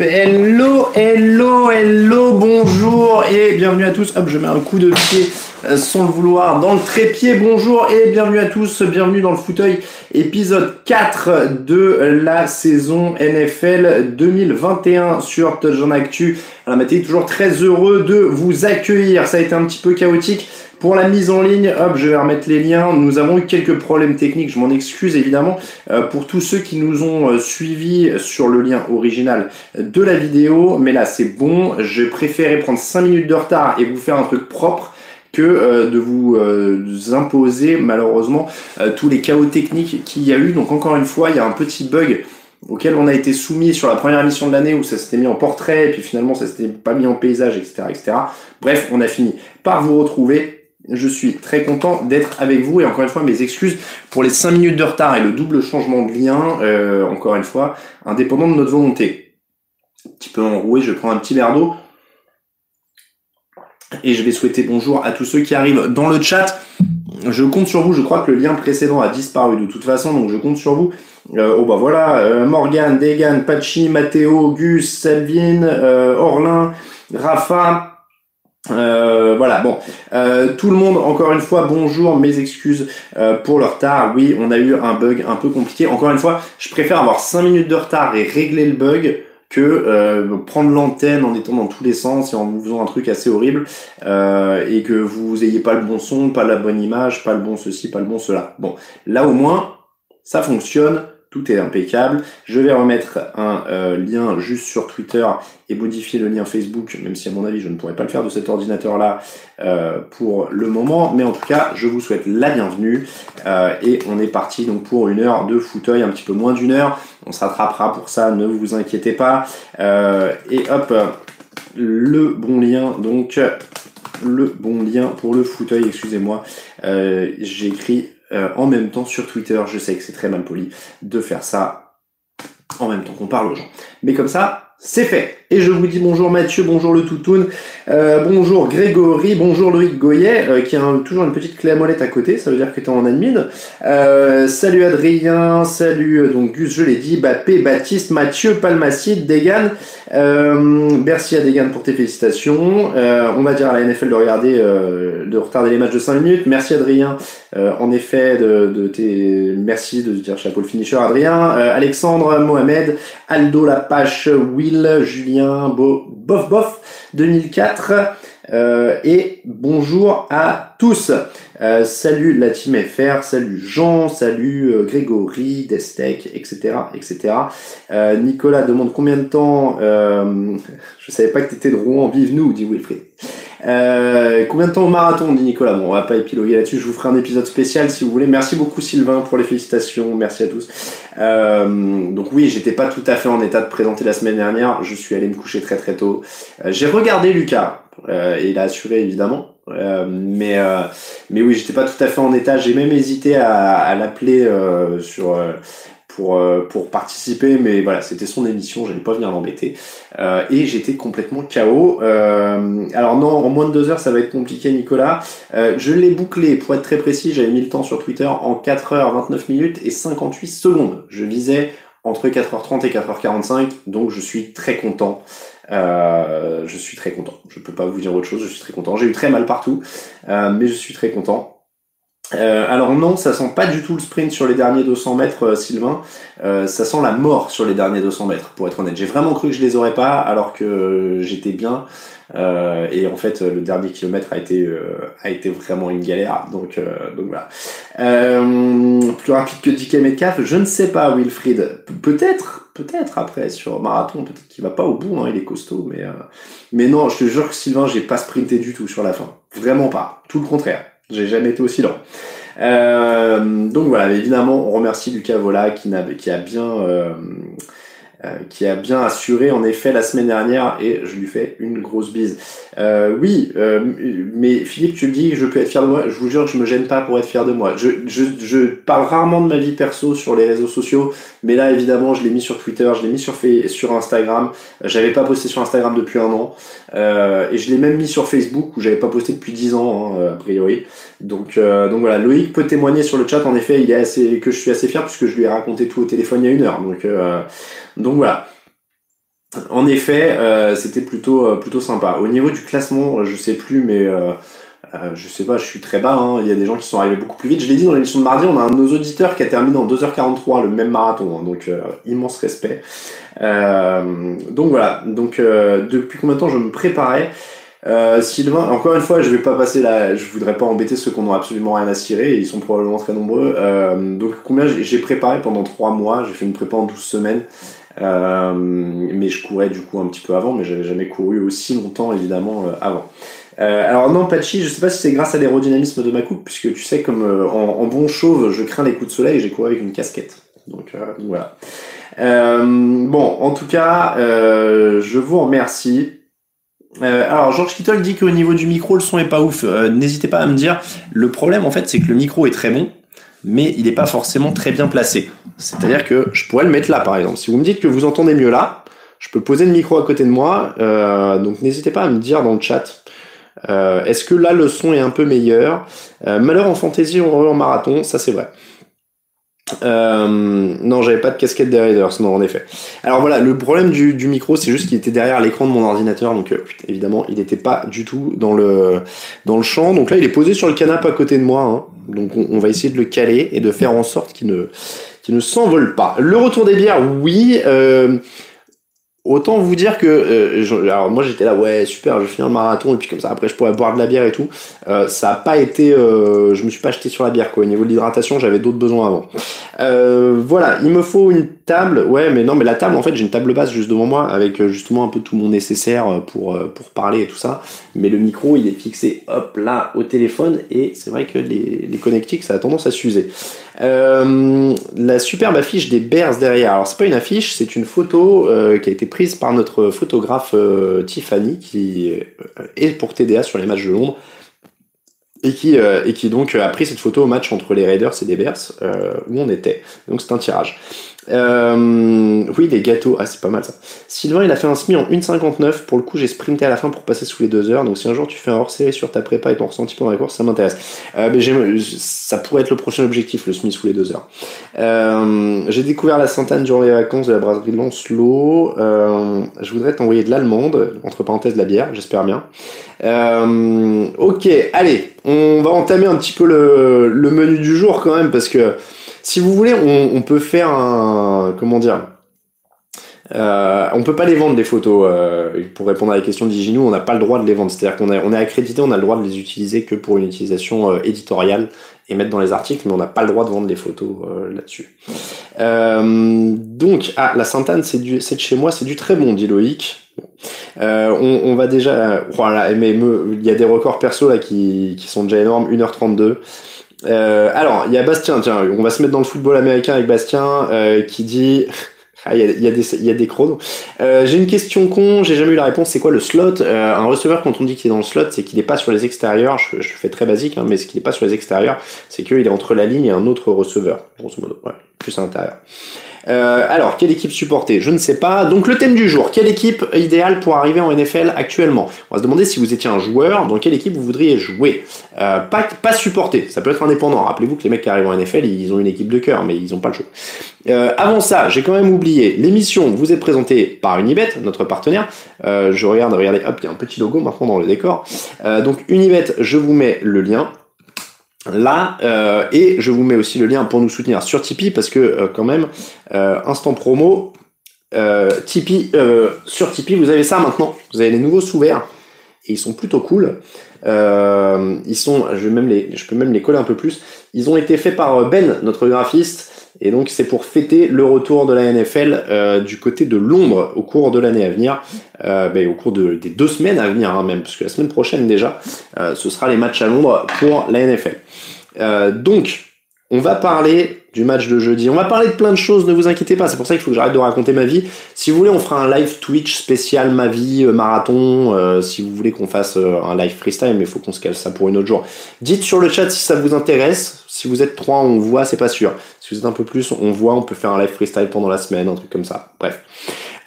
Hello, hello, hello, bonjour et bienvenue à tous. Hop, je mets un coup de pied euh, sans le vouloir dans le trépied. Bonjour et bienvenue à tous, bienvenue dans le fauteuil épisode 4 de la saison NFL 2021 sur Touchdown Actu. Alors Mathieu, toujours très heureux de vous accueillir. Ça a été un petit peu chaotique pour la mise en ligne, hop, je vais remettre les liens. Nous avons eu quelques problèmes techniques, je m'en excuse évidemment. Euh, pour tous ceux qui nous ont euh, suivis sur le lien original de la vidéo, mais là c'est bon, je préférais prendre 5 minutes de retard et vous faire un truc propre que euh, de vous imposer malheureusement tous les chaos techniques qu'il y a eu. Donc encore une fois, il y a un petit bug auquel on a été soumis sur la première émission de l'année où ça s'était mis en portrait et puis finalement ça s'était pas mis en paysage, etc., etc. Bref, on a fini par vous retrouver je suis très content d'être avec vous et encore une fois mes excuses pour les 5 minutes de retard et le double changement de lien, euh, encore une fois, indépendant de notre volonté. Un petit peu enroué, je prends un petit verre d'eau. Et je vais souhaiter bonjour à tous ceux qui arrivent dans le chat. Je compte sur vous, je crois que le lien précédent a disparu de toute façon, donc je compte sur vous. Euh, oh bah voilà, euh, Morgan, Degan, Pachi, Matteo, Gus, Selvin, Orlin, Rafa, euh, voilà, bon, euh, tout le monde, encore une fois, bonjour, mes excuses euh, pour le retard. Oui, on a eu un bug un peu compliqué. Encore une fois, je préfère avoir 5 minutes de retard et régler le bug que prendre l'antenne en étant dans tous les sens et en faisant un truc assez horrible et que vous ayez pas le bon son, pas la bonne image, pas le bon ceci, pas le bon cela. Bon, là au moins, ça fonctionne tout est impeccable. Je vais remettre un euh, lien juste sur Twitter et modifier le lien Facebook, même si à mon avis je ne pourrais pas le faire de cet ordinateur-là euh, pour le moment. Mais en tout cas, je vous souhaite la bienvenue euh, et on est parti donc pour une heure de fauteuil, un petit peu moins d'une heure. On se rattrapera pour ça, ne vous inquiétez pas. et hop, le bon lien donc le bon lien pour le fauteuil, excusez-moi. J'ai écrit euh, en même temps sur Twitter. Je sais que c'est très mal poli de faire ça en même temps qu'on parle aux gens. Mais comme ça, c'est fait. Et je vous dis bonjour Mathieu, bonjour le Toutoun, euh, bonjour Grégory, bonjour Loïc Goyet, euh, qui a toujours une petite clé à molette à côté, ça veut dire que tu es en admin. Euh, salut Adrien, salut donc Gus, je l'ai dit, Bappé, Baptiste, Mathieu, Palmacide, Degan. merci à Degan pour tes félicitations. on va dire à la NFL de regarder, de retarder les matchs de 5 minutes. Merci Adrien, en effet, de, de tes... Merci de dire chapeau le finisher Adrien. Alexandre, Mohamed, Aldo Lapache, Will, Julien, bof bof 2004. Euh, et bonjour à tous. Euh, salut la team FR, salut Jean, salut euh, Grégory, Destec, etc. etc. Nicolas demande combien de temps. je savais pas que tu étais de Rouen, vive nous, dit Wilfried. Euh, combien de temps au marathon dit Nicolas Bon, on va pas épiloguer là-dessus. Je vous ferai un épisode spécial si vous voulez. Merci beaucoup Sylvain pour les félicitations. Merci à tous. Euh, donc oui, j'étais pas tout à fait en état de présenter la semaine dernière. Je suis allé me coucher très très tôt. Euh, j'ai regardé Lucas et il a assuré évidemment. mais mais oui, j'étais pas tout à fait en état. J'ai même hésité à, à l'appeler sur pour, euh, pour participer, mais voilà, c'était son émission, j'allais pas venir l'embêter. Euh, et j'étais complètement KO. Euh, alors non, en moins de deux heures, ça va être compliqué, Nicolas. je l'ai bouclé, pour être très précis, j'avais mis le temps sur Twitter en 4 h 29 minutes et 58 secondes. Je visais entre 4h30 et 4h45, donc je suis très content. je suis très content. Je peux pas vous dire autre chose, je suis très content. J'ai eu très mal partout, mais je suis très content. Euh, alors non, ça sent pas du tout le sprint sur les derniers 200 mètres, euh, Sylvain. Euh, ça sent la mort sur les derniers 200 mètres, pour être honnête. J'ai vraiment cru que je les aurais pas, alors que j'étais bien. et en fait, le dernier kilomètre a été a été vraiment une galère. Donc donc voilà. plus rapide que DK Metcalf, je ne sais pas, Wilfried. Peut-être, peut-être après sur marathon, peut-être qu'il va pas au bout. Hein, il est costaud, mais mais non, je te jure que Sylvain, j'ai pas sprinté du tout sur la fin. Vraiment pas. Tout le contraire. J'ai jamais été aussi lent. Euh, donc voilà, évidemment, on remercie Lucas Vola qui, qui a bien euh, qui a bien assuré en effet la semaine dernière et je lui fais une grosse bise. Euh, oui, euh, mais Philippe, tu me dis je peux être fier de moi. Je vous jure je me gêne pas pour être fier de moi. Je, je, je parle rarement de ma vie perso sur les réseaux sociaux, mais là évidemment je l'ai mis sur Twitter, je l'ai mis sur, sur Instagram. J'avais pas posté sur Instagram depuis un an et je l'ai même mis sur Facebook où j'avais pas posté depuis 10 ans hein, a priori. Donc donc voilà, Loïc peut témoigner sur le chat. En effet, il est assez que je suis assez fier puisque je lui ai raconté tout au téléphone il y a une heure. Donc donc voilà. En effet, euh, c'était plutôt euh, plutôt sympa. Au niveau du classement, je sais plus, mais euh, je sais pas, je suis très bas. Hein. Il y a des gens qui sont arrivés beaucoup plus vite. Je l'ai dit dans l'émission de mardi, on a un de nos auditeurs qui a terminé en 2h43 le même marathon, hein. donc immense respect. donc voilà. Donc depuis combien de temps je me préparais? Sylvain, encore une fois, je vais pas passer là, je voudrais pas embêter ceux qui n'ont absolument rien à cirer, ils sont probablement très nombreux. donc combien j'ai préparé pendant 3 mois, j'ai fait une prépa en 12 semaines. Euh, mais je courais du coup un petit peu avant, mais j'avais jamais couru aussi longtemps évidemment euh, avant. Euh, alors non, Pachi, je sais pas si c'est grâce à l'aérodynamisme de ma coupe, puisque tu sais comme en, bon chauve, je crains les coups de soleil et j'ai couru avec une casquette. Donc, voilà. bon, en tout cas, je vous remercie. alors Georges Kittle dit qu'au niveau du micro, le son est pas ouf. N'hésitez pas à me dire. Le problème en fait, c'est que le micro est très bon, mais il n'est pas forcément très bien placé. C'est-à-dire que je pourrais le mettre là, par exemple. Si vous me dites que vous entendez mieux là, je peux poser le micro à côté de moi. Euh, donc n'hésitez pas à me dire dans le chat. Euh, est-ce que là le son est un peu meilleur? Euh, Malheur en fantasy, on en marathon, ça c'est vrai. Non, j'avais pas de casquette des Raiders, non, en effet. Alors voilà, le problème du, micro, c'est juste qu'il était derrière l'écran de mon ordinateur, donc évidemment, il n'était pas du tout dans le dans le champ. Donc là, il est posé sur le canapé à côté de moi, hein. Donc on, va essayer de le caler et de faire en sorte qu'il ne qu'il ne s'envole pas. Le retour des bières, oui. Euh, Autant vous dire que, euh, alors moi j'étais là, ouais super, je finis un marathon et puis comme ça après je pourrais boire de la bière et tout. Euh, ça a pas été, euh, je me suis pas acheté sur la bière quoi. Au niveau de l'hydratation, j'avais d'autres besoins avant. voilà, il me faut une table, ouais, mais non, mais la table en fait j'ai une table basse juste devant moi avec justement un peu tout mon nécessaire pour pour parler et tout ça. Mais le micro il est fixé hop là au téléphone et c'est vrai que les les connectiques ça a tendance à s'user. Euh, la superbe affiche des Bears derrière. Alors c'est pas une affiche, c'est une photo euh, qui a été prise par notre photographe euh, Tiffany qui est pour TDA sur les matchs de Londres et qui et qui donc a pris cette photo au match entre les Raiders et les Bears où on était. Donc c'est un tirage. Euh, oui, des gâteaux. Ah, c'est pas mal ça. Sylvain, il a fait un SMI en 1,59. Pour le coup, j'ai sprinté à la fin pour passer sous les 2 heures. Donc, si un jour tu fais un hors-série sur ta prépa et ton ressenti pendant la course, ça m'intéresse. Euh, mais ça pourrait être le prochain objectif, le SMI sous les 2 heures. Euh, j'ai découvert la Sainte-Anne durant les vacances de la brasserie de Lancelot. Euh, je voudrais t'envoyer de l'allemande, entre parenthèses de la bière, j'espère bien. Euh, ok, allez, va entamer un petit peu le, le menu du jour quand même parce que si vous voulez, on, peut faire un, comment dire, euh, on peut pas les vendre des photos. Euh, pour répondre à la question d'Iginou, on n'a pas le droit de les vendre. C'est-à-dire qu'on on est accrédité, on a le droit de les utiliser que pour une utilisation euh, éditoriale et mettre dans les articles, mais on n'a pas le droit de vendre des photos euh, là-dessus. donc, ah, la Sainte-Anne, c'est de chez moi, c'est du très bon, dit Loïc. On, on, va déjà, voilà, mais il y a des records perso là qui, qui sont déjà énormes, 1h32. Euh, alors, il y a Bastien, tiens, on va se mettre dans le football américain avec Bastien, euh, qui dit... Ah, il y, a, y, y a des chronos. Euh, j'ai une question con, j'ai jamais eu la réponse. C'est quoi le slot? Euh, Un receveur, quand on dit qu'il est dans le slot, c'est qu'il n'est pas sur les extérieurs. Je, je fais très basique, hein, mais ce qu'il n'est pas sur les extérieurs, c'est qu'il est entre la ligne et un autre receveur, grosso modo. Ouais, plus à l'intérieur. Euh, alors, quelle équipe supporter? Je ne sais pas. Donc, le thème du jour. Quelle équipe idéale pour arriver en NFL actuellement? On va se demander si vous étiez un joueur, dans quelle équipe vous voudriez jouer. Euh, pas, pas supporter. Ça peut être indépendant. Rappelez-vous que les mecs qui arrivent en NFL, ils ont une équipe de cœur, mais ils n'ont pas le choix. Euh, avant ça, j'ai quand même oublié. L'émission vous est présentée par Unibet, notre partenaire. Euh, je regarde, regardez, hop, il y a un petit logo maintenant dans le décor. Euh, donc, Unibet, je vous mets le lien. Là, euh, et je vous mets aussi le lien pour nous soutenir sur Tipeee parce que euh, quand même, euh, instant promo, Tipeee, sur Tipeee, vous avez ça maintenant. Vous avez les nouveaux sous-verts et ils sont plutôt cool. ils sont, je, vais même les, je peux même les coller un peu plus. Ils ont été faits par Ben, notre graphiste, et donc c'est pour fêter le retour de la NFL euh, du côté de Londres au cours de l'année à venir, euh, ben, au cours de, des deux semaines à venir hein, même, parce que la semaine prochaine déjà, euh, ce sera les matchs à Londres pour la NFL. Euh, donc, on va parler du match de jeudi. On va parler de plein de choses, ne vous inquiétez pas. C'est pour ça qu'il faut que j'arrête de raconter ma vie. Si vous voulez, on fera un live Twitch spécial ma vie, marathon. si vous voulez qu'on fasse un live freestyle, mais il faut qu'on se cale ça pour une autre jour. Dites sur le chat si ça vous intéresse. Si vous êtes trois, on voit, c'est pas sûr. Si vous êtes un peu plus, on voit, on peut faire un live freestyle pendant la semaine, un truc comme ça. Bref.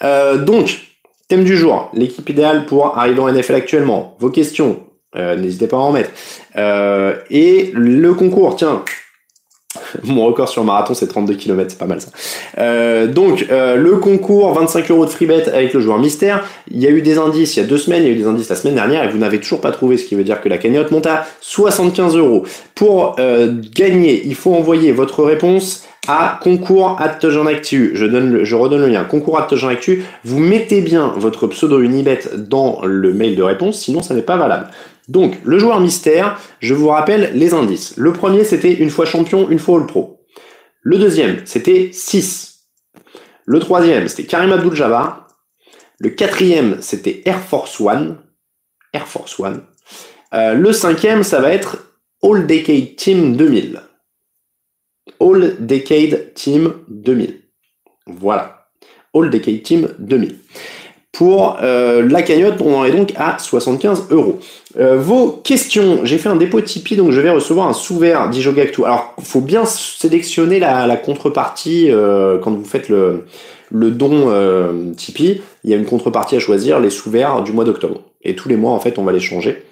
Euh, donc, thème du jour, l'équipe idéale pour arriver en NFL actuellement. Vos questions, euh, n'hésitez pas à en mettre. Euh, et le concours, tiens, mon record sur marathon, c'est 32 km, c'est pas mal ça. Euh, donc, euh, le concours, 25 euros de free bet avec le joueur mystère. Il y a eu des indices il y a deux semaines, il y a eu des indices la semaine dernière et vous n'avez toujours pas trouvé, ce qui veut dire que la cagnotte monte à 75 euros. Pour euh, gagner, il faut envoyer votre réponse à concours Actu. Je, donne je redonne le lien. Concours Actu. Vous mettez bien votre pseudo Unibet dans le mail de réponse, sinon ça n'est pas valable. Donc, le joueur mystère, je vous rappelle les indices. Le premier, c'était une fois champion, une fois All-Pro. Le deuxième, c'était 6. Le troisième, c'était Karim Abdul-Jabbar. Le quatrième, c'était Air Force One. Air Force One. Euh, le cinquième, ça va être All Decade Team 2000. All Decade Team 2000. Voilà. All Decade Team 2000. Pour euh, la cagnotte, on en est donc à 75 euros. Euh, vos questions, j'ai fait un dépôt Tipeee, donc je vais recevoir un sous-vert d'Ijogactu. Alors, il faut bien sélectionner la, contrepartie euh, quand vous faites le, le don Tipeee. Il y a une contrepartie à choisir, les sous-verts du mois d'octobre. Et tous les mois, en fait, on va les changer.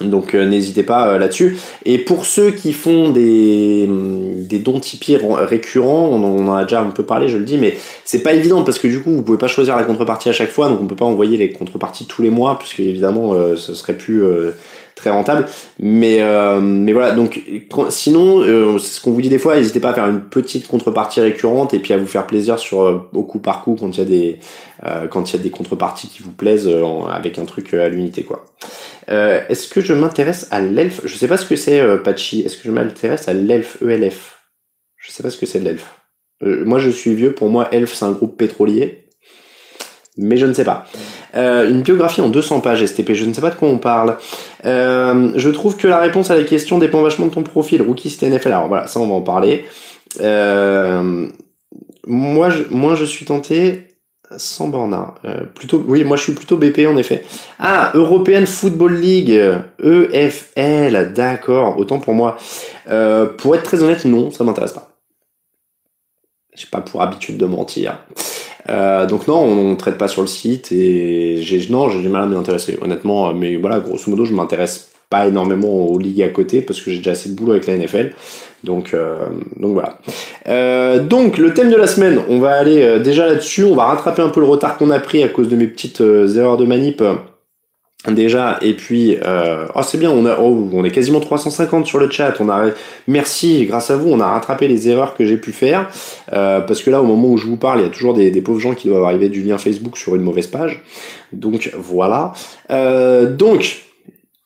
Donc euh, n'hésitez pas euh, là-dessus. Et pour ceux qui font des, des dons Tipeee récurrents, on en a déjà un peu parlé, je le dis, mais c'est pas évident parce que du coup vous pouvez pas choisir la contrepartie à chaque fois, donc on peut pas envoyer les contreparties tous les mois, puisque évidemment euh, ce serait plus très rentable. Mais, euh, mais voilà, donc sinon, euh, c'est ce qu'on vous dit des fois, n'hésitez pas à faire une petite contrepartie récurrente et puis à vous faire plaisir sur euh, au coup par coup quand il y a des quand il y a des contreparties qui vous plaisent avec un truc à l'unité quoi. Est-ce que je m'intéresse à l'elfe? Je sais pas ce que c'est Patchy. Est-ce que je m'intéresse à l'elfe ELF Je sais pas ce que c'est l'elfe. moi je suis vieux, pour moi elfe c'est un groupe pétrolier mais je ne sais pas. Euh, une biographie en 200 pages STP, je ne sais pas de quoi on parle. Euh, je trouve que la réponse à la question dépend vachement de ton profil. Rookie c'était NFL, alors voilà, ça on va en parler. Euh, moi, je, moi je suis tenté sans bornard. plutôt, oui, moi je suis plutôt BP en effet. Ah, European Football League, EFL, d'accord, autant pour moi. pour être très honnête, non, ça m'intéresse pas. J'ai pas pour habitude de mentir. Euh, donc non, on ne traite pas sur le site et j'ai non, j'ai du mal à m'y intéresser honnêtement. Mais voilà, grosso modo, je m'intéresse pas énormément aux ligues à côté parce que j'ai déjà assez de boulot avec la NFL. Donc, euh, donc voilà. Euh, donc le thème de la semaine, on va aller déjà là-dessus. On va rattraper un peu le retard qu'on a pris à cause de mes petites erreurs de manip déjà et puis euh, oh c'est bien on a oh, on est quasiment 350 sur le chat on a merci grâce à vous on a rattrapé les erreurs que j'ai pu faire euh, parce que là au moment où je vous parle il y a toujours des, pauvres gens qui doivent arriver du lien Facebook sur une mauvaise page donc voilà euh, donc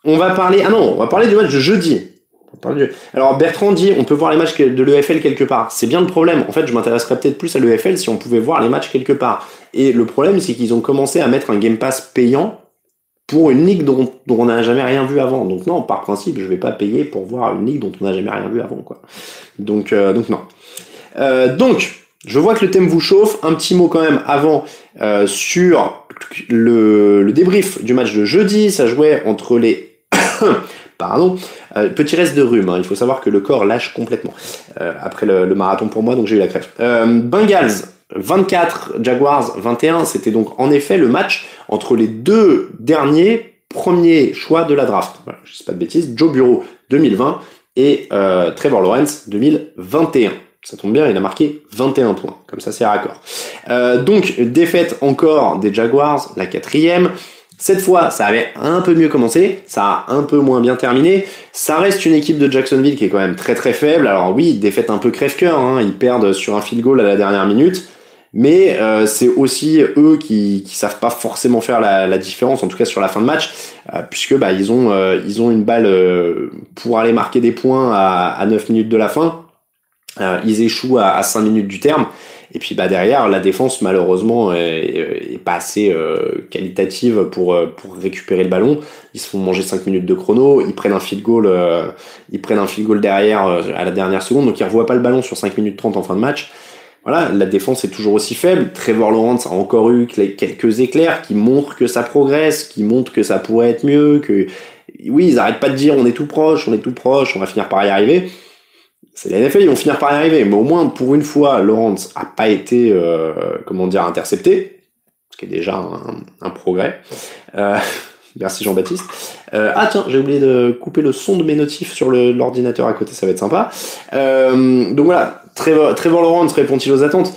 on va parler ah non on va parler du match de jeudi alors Bertrand dit on peut voir les matchs de l'EFL quelque part. C'est bien le problème. En fait, je m'intéresserais peut-être plus à l'EFL si on pouvait voir les matchs quelque part. Et le problème, c'est qu'ils ont commencé à mettre un Game Pass payant pour une ligue dont, on n'a jamais rien vu avant. Donc non, par principe, je vais pas payer pour voir une ligue dont on n'a jamais rien vu avant. Quoi. Donc, euh, donc non. Euh, donc, je vois que le thème vous chauffe. Un petit mot quand même avant euh, sur le, débrief du match de jeudi. Ça jouait entre les... Pardon, petit reste de rhume. Hein. Il faut savoir que le corps lâche complètement après le, le, marathon pour moi, donc j'ai eu la crève. Bengals 24, Jaguars 21, c'était donc en effet le match entre les deux derniers premiers choix de la draft. Je sais pas de bêtises, Joe Bureau 2020 et euh, Trevor Lawrence 2021. Ça tombe bien, il a marqué 21 points, comme ça c'est raccord. Euh, donc défaite encore des Jaguars, la quatrième. Cette fois, ça avait un peu mieux commencé, ça a un peu moins bien terminé. Ça reste une équipe de Jacksonville qui est quand même très très faible. Alors oui, défaite un peu crève-cœur, hein. ils perdent sur un field goal à la dernière minute. Mais euh, c'est aussi eux qui, qui savent pas forcément faire la, différence, en tout cas sur la fin de match, euh, puisque bah, ils ont euh, ils ont une balle pour aller marquer des points à, à 9 minutes de la fin. ils échouent à, à 5 minutes du terme. Et puis bah derrière, la défense malheureusement est, pas assez euh, qualitative pour euh, pour récupérer le ballon. Ils se font manger 5 minutes de chrono, ils prennent un field goal, euh, ils prennent un field goal derrière à la dernière seconde, donc ils revoient pas le ballon sur 5 minutes 30 en fin de match. Voilà, la défense est toujours aussi faible. Trevor Lawrence a encore eu quelques éclairs qui montrent que ça progresse, qui montrent que ça pourrait être mieux, que oui, ils arrêtent pas de dire on est tout proche, on est tout proche, on va finir par y arriver c'est la NFL, ils vont finir par y arriver. Mais au moins, pour une fois, Lawrence a pas été, euh, comment dire, intercepté, ce qui est déjà un, progrès. Euh, merci Jean-Baptiste. Euh, ah tiens, j'ai oublié de couper le son de mes notifs sur l'ordinateur à côté, ça va être sympa. donc voilà, Trevor, Trevor Lawrence répond-il aux attentes?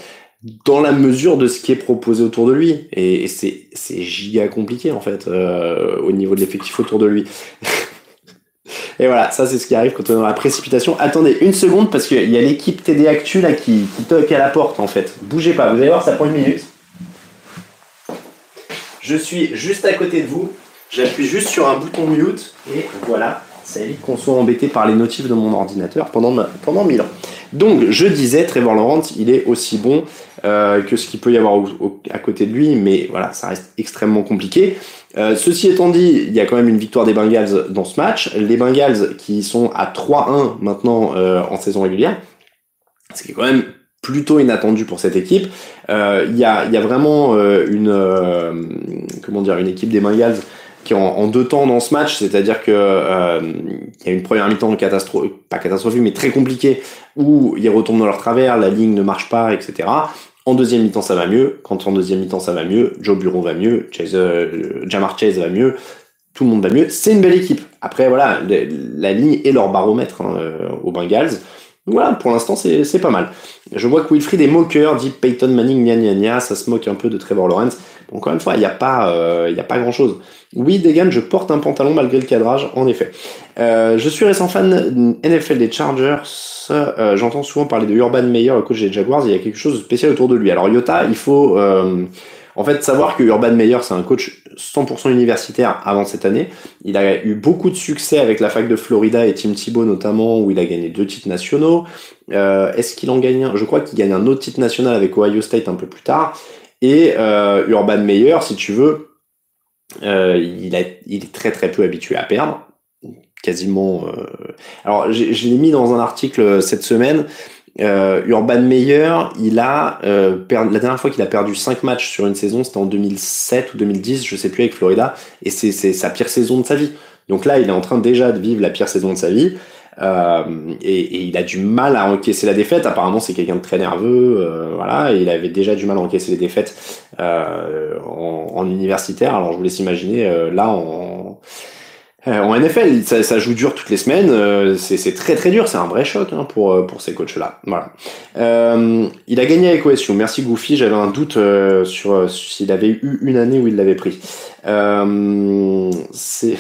Dans la mesure de ce qui est proposé autour de lui. Et, c'est giga compliqué en fait au niveau de l'effectif autour de lui. Et voilà, ça c'est ce qui arrive quand on est dans la précipitation. Attendez une seconde parce qu'il y a l'équipe TD Actu là qui, toque à la porte en fait. Bougez pas, vous allez voir, ça prend une minute. Je suis juste à côté de vous. J'appuie juste sur un bouton mute et voilà, ça évite qu'on soit embêté par les notifs de mon ordinateur pendant, pendant 1000 ans. Donc je disais, Trevor Lawrence, il est aussi bon euh, que ce qu'il peut y avoir à côté de lui, mais voilà, ça reste extrêmement compliqué. Euh, ceci étant dit, il y a quand même une victoire des Bengals dans ce match. Les Bengals qui sont à 3-1 maintenant euh, en saison régulière, ce qui est quand même plutôt inattendu pour cette équipe. Il y, a, y, a, vraiment une comment dire une équipe des Bengals en, deux temps dans ce match, c'est-à-dire que il y a une première mi-temps catastrophe, pas catastrophique, mais très compliquée où ils retournent dans leur travers, la ligne ne marche pas, etc. En deuxième mi-temps, ça va mieux. Quand en deuxième mi-temps, ça va mieux, Joe Bureau va mieux, euh, Jamar Chase va mieux, tout le monde va mieux. C'est une belle équipe. Après, voilà, la ligne est leur baromètre hein, euh, aux Bengals. Voilà, pour l'instant, c'est pas mal. Je vois que Wilfried est moqueur, dit Peyton Manning, gna gna gna, ça se moque un peu de Trevor Lawrence. encore une fois, il n'y a pas, euh, il a pas grand chose. Oui, Degan, je porte un pantalon malgré le cadrage, en effet. Euh, je suis récent fan NFL des Chargers. Euh, j'entends souvent parler de Urban Meyer, le coach des Jaguars. Il y a quelque chose de spécial autour de lui. Alors, Yota, il faut euh, en fait savoir que Urban Meyer, c'est un coach 100% universitaire avant cette année. Il a eu beaucoup de succès avec la fac de Florida et Tim Thibault notamment, où il a gagné deux titres nationaux. Est-ce qu'il en gagne un? Je crois qu'il gagne un autre titre national avec Ohio State un peu plus tard. Et Urban Meyer, si tu veux, euh, il, est très très peu habitué à perdre, quasiment. Euh... Alors, je l'ai mis dans un article cette semaine. Euh, Urban Meyer, il a euh, perdu, la dernière fois qu'il a perdu 5 matchs sur une saison, c'était en 2007 ou 2010, je sais plus avec Florida, et c'est sa pire saison de sa vie. Donc là, il est en train déjà de vivre la pire saison de sa vie. Euh, et, et, il a du mal à encaisser la défaite. Apparemment, c'est quelqu'un de très nerveux. Euh, voilà, et il avait déjà du mal à encaisser les défaites euh, en, en, universitaire. Alors, je vous laisse imaginer euh, là en en NFL, ça, joue dur toutes les semaines. c'est très très dur. C'est un vrai choc hein, pour pour ces coachs-là. Il a gagné avec OSU. Merci Goofy. J'avais un doute sur s'il avait eu une année où il l'avait pris. c'est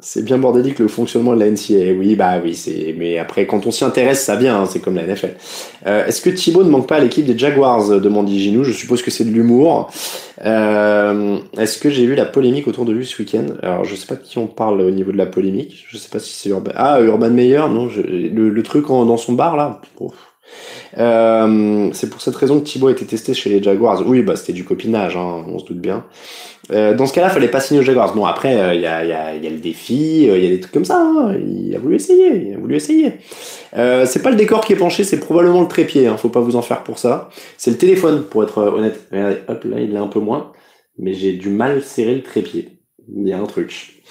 c'est bien bordélique le fonctionnement de la NCA. Oui, bah oui, c'est. Mais après, quand on s'y intéresse, ça vient. Hein, c'est comme la NFL. Euh, Est-ce que Thibaut ne manque pas à l'équipe des Jaguars demande Ginou. Je suppose que c'est de l'humour. Euh, Est-ce que j'ai vu la polémique autour de lui ce week-end? Alors, je sais pas de qui on parle au niveau de la polémique. Je sais pas si c'est Urban. Ah, Urban Meyer. Non, le, truc dans son bar là? Euh, c'est pour cette raison que Thibaut a été testé chez les Jaguars. Oui, bah c'était du copinage, hein, on se doute bien. Euh, dans ce cas-là, fallait pas signer aux Jaguars. Bon, après, il euh, y, a, y, y, a, le défi, il y a des trucs comme ça. Hein. Il a voulu essayer, il a voulu essayer. c'est pas le décor qui est penché, c'est probablement le trépied. Hein, faut pas vous en faire pour ça. C'est le téléphone, pour être honnête. hop, là, il est un peu moins. Mais j'ai du mal serrer le trépied. Il y a un truc.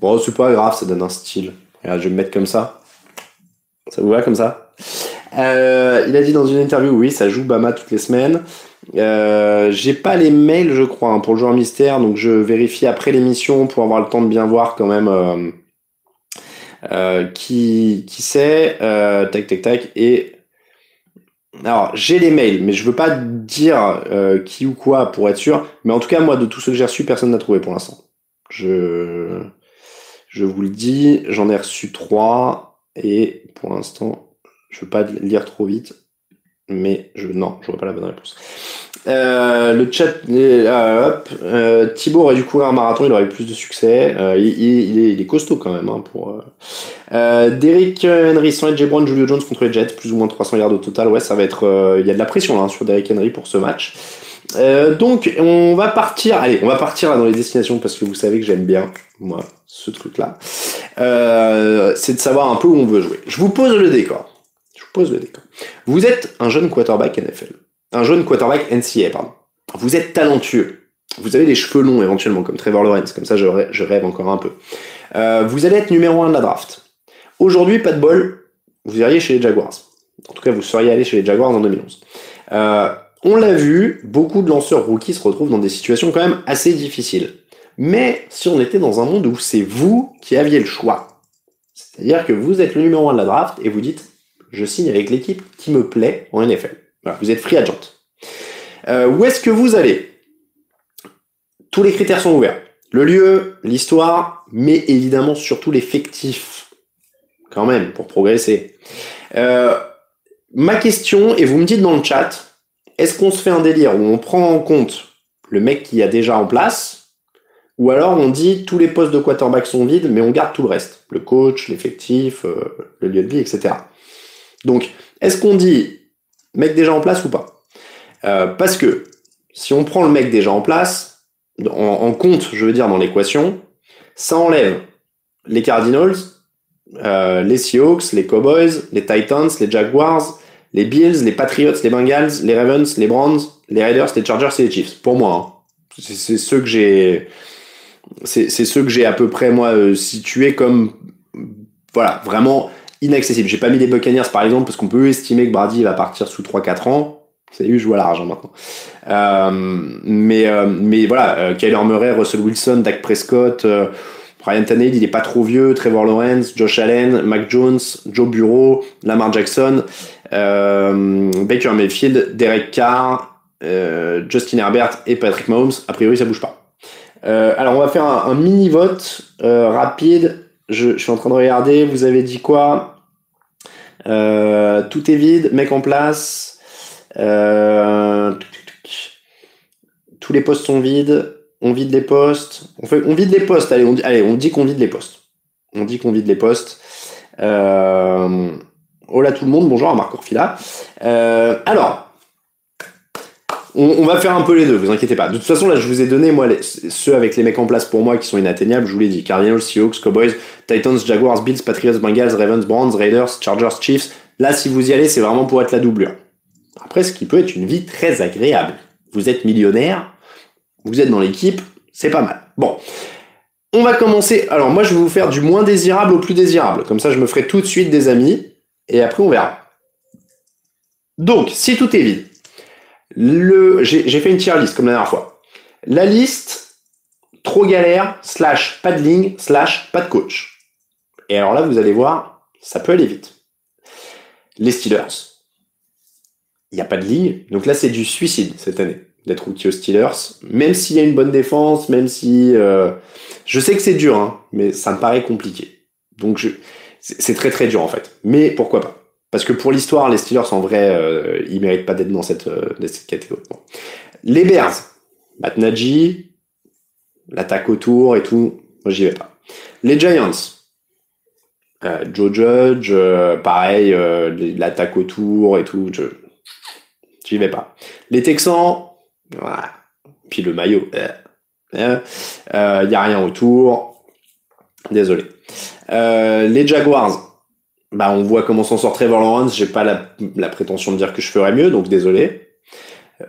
Bon, c'est pas grave, ça donne un style. Regarde, je vais me mettre comme ça. Ça vous va comme ça? Euh, il a dit dans une interview, oui, ça joue Bama toutes les semaines. Euh, j'ai pas les mails, je crois, hein, pour le joueur mystère, donc je vérifie après l'émission pour avoir le temps de bien voir quand même euh, euh qui qui c'est. Tac, tac, tac. Et alors j'ai les mails, mais je veux pas dire qui ou quoi pour être sûr. Mais en tout cas, moi, de tous ceux que j'ai reçus, personne n'a trouvé pour l'instant. Je, je vous le dis, j'en ai reçu trois et pour l'instant, je veux pas lire trop vite, mais je non, je vois pas la bonne réponse. Euh, le chat, euh, hop, euh, Thibaut aurait dû courir un marathon, il aurait eu plus de succès. Euh, il, il, est, il, est, costaud quand même. Hein, pour, euh. euh Derrick Henry, sans Edge Brown, Julio Jones contre les Jets, plus ou moins 300 yards au total. Ouais, ça va être. Il y a de la pression là, hein, sur Derrick Henry pour ce match. donc on va partir. Allez, on va partir là, dans les destinations parce que vous savez que j'aime bien moi ce truc-là. C'est de savoir un peu où on veut jouer. Je vous pose le décor. Pose le décor. Vous êtes un jeune quarterback NFL un jeune quarterback NCA, pardon. Vous êtes talentueux. Vous avez des cheveux longs éventuellement, comme Trevor Lawrence, comme ça je, rêve, encore un peu. Euh, vous allez être numéro 1 de la draft. Aujourd'hui, pas de bol, vous iriez chez les Jaguars. En tout cas, vous seriez allé chez les Jaguars en 2011. Euh, on l'a vu, beaucoup de lanceurs rookies se retrouvent dans des situations quand même assez difficiles. Mais si on était dans un monde où c'est vous qui aviez le choix, c'est-à-dire que vous êtes le numéro 1 de la draft et vous dites, je signe avec l'équipe qui me plaît en NFL vous êtes free agent. Euh, où est-ce que vous allez? Tous les critères sont ouverts. Le lieu, l'histoire, mais évidemment surtout l'effectif. Quand même, pour progresser. Euh, ma question, et vous me dites dans le chat, est-ce qu'on se fait un délire où on prend en compte le mec qui a déjà en place, ou alors on dit tous les postes de quarterback sont vides, mais on garde tout le reste, le coach, l'effectif, euh, le lieu de vie, etc. Donc, est-ce qu'on dit mec déjà en place ou pas? Euh, Parce que si on prend le mec déjà en place, en, compte, je veux dire, dans l'équation, ça enlève les Cardinals, euh, les Seahawks, les Cowboys, les Titans, les Jaguars, les Bills, les Patriots, les Bengals, les Ravens, les Browns, les Raiders, les Chargers et les Chiefs. Pour moi, hein. c'est ceux que j'ai, c'est ceux que j'ai à peu près moi euh, situés comme, voilà, vraiment inaccessible. J'ai pas mis les Buccaneers par exemple parce qu'on peut estimer que Brady va partir sous 3-4 ans. C'est eu, je vois l'argent maintenant. Euh, mais, euh, mais voilà, euh, Kyler Murray, Russell Wilson, Dak Prescott, euh, Ryan Tannehill, il est pas trop vieux, Trevor Lawrence, Josh Allen, Mac Jones, Joe Bureau, Lamar Jackson, Baker Mayfield, Derek Carr, Justin Herbert et Patrick Mahomes. A priori, ça bouge pas. alors, on va faire un, un mini vote rapide. Je, je, suis en train de regarder. Vous avez dit quoi? Euh, tout est vide, mec en place. Euh, tous les postes sont vides. On vide les postes. On, fait, on vide les postes. Allez, on, allez, on dit qu'on vide les postes. On dit qu'on vide les postes. Euh, hola tout le monde, bonjour à Marc Orfila. Euh, alors, on, va faire un peu les deux, vous inquiétez pas. De toute façon, là, je vous ai donné, moi, ceux avec les mecs en place pour moi qui sont inatteignables, je vous l'ai dit. Cardinals, Seahawks, Cowboys, Titans, Jaguars, Bills, Patriots, Bengals, Ravens, Browns, Raiders, Chargers, Chiefs. Là, si vous y allez, c'est vraiment pour être la doublure. Après, ce qui peut être une vie très agréable. Vous êtes millionnaire, vous êtes dans l'équipe, c'est pas mal. Bon. On va commencer. Alors, moi, je vais vous faire du moins désirable au plus désirable. Comme ça, je me ferai tout de suite des amis. Et après, on verra. Donc, si tout est vide, le, j'ai fait une tier list comme la dernière fois. La liste, trop galère, slash pas de ligne, slash pas de coach. Et alors là, vous allez voir, ça peut aller vite. Les Steelers. Il n'y a pas de ligne. Donc là, c'est du suicide cette année d'être outil aux Steelers. Même s'il y a une bonne défense, même si... Euh, je sais que c'est dur, hein, mais ça me paraît compliqué. Donc je... c'est très très dur en fait. Mais pourquoi pas? Parce que pour l'histoire, les Steelers, en vrai, euh, ils méritent pas d'être dans cette, euh, catégorie. Les Bears, Matt Nagy, l'attaque autour et tout, j'y vais pas. Les Giants, euh, Joe Judge, euh, pareil, l'attaque autour et tout, je j'y vais pas. Les Texans, puis le maillot, il n'y a rien autour, désolé. les Jaguars, bah, on voit comment s'en sort Trevor Lawrence. J'ai pas la, prétention de dire que je ferais mieux, donc désolé.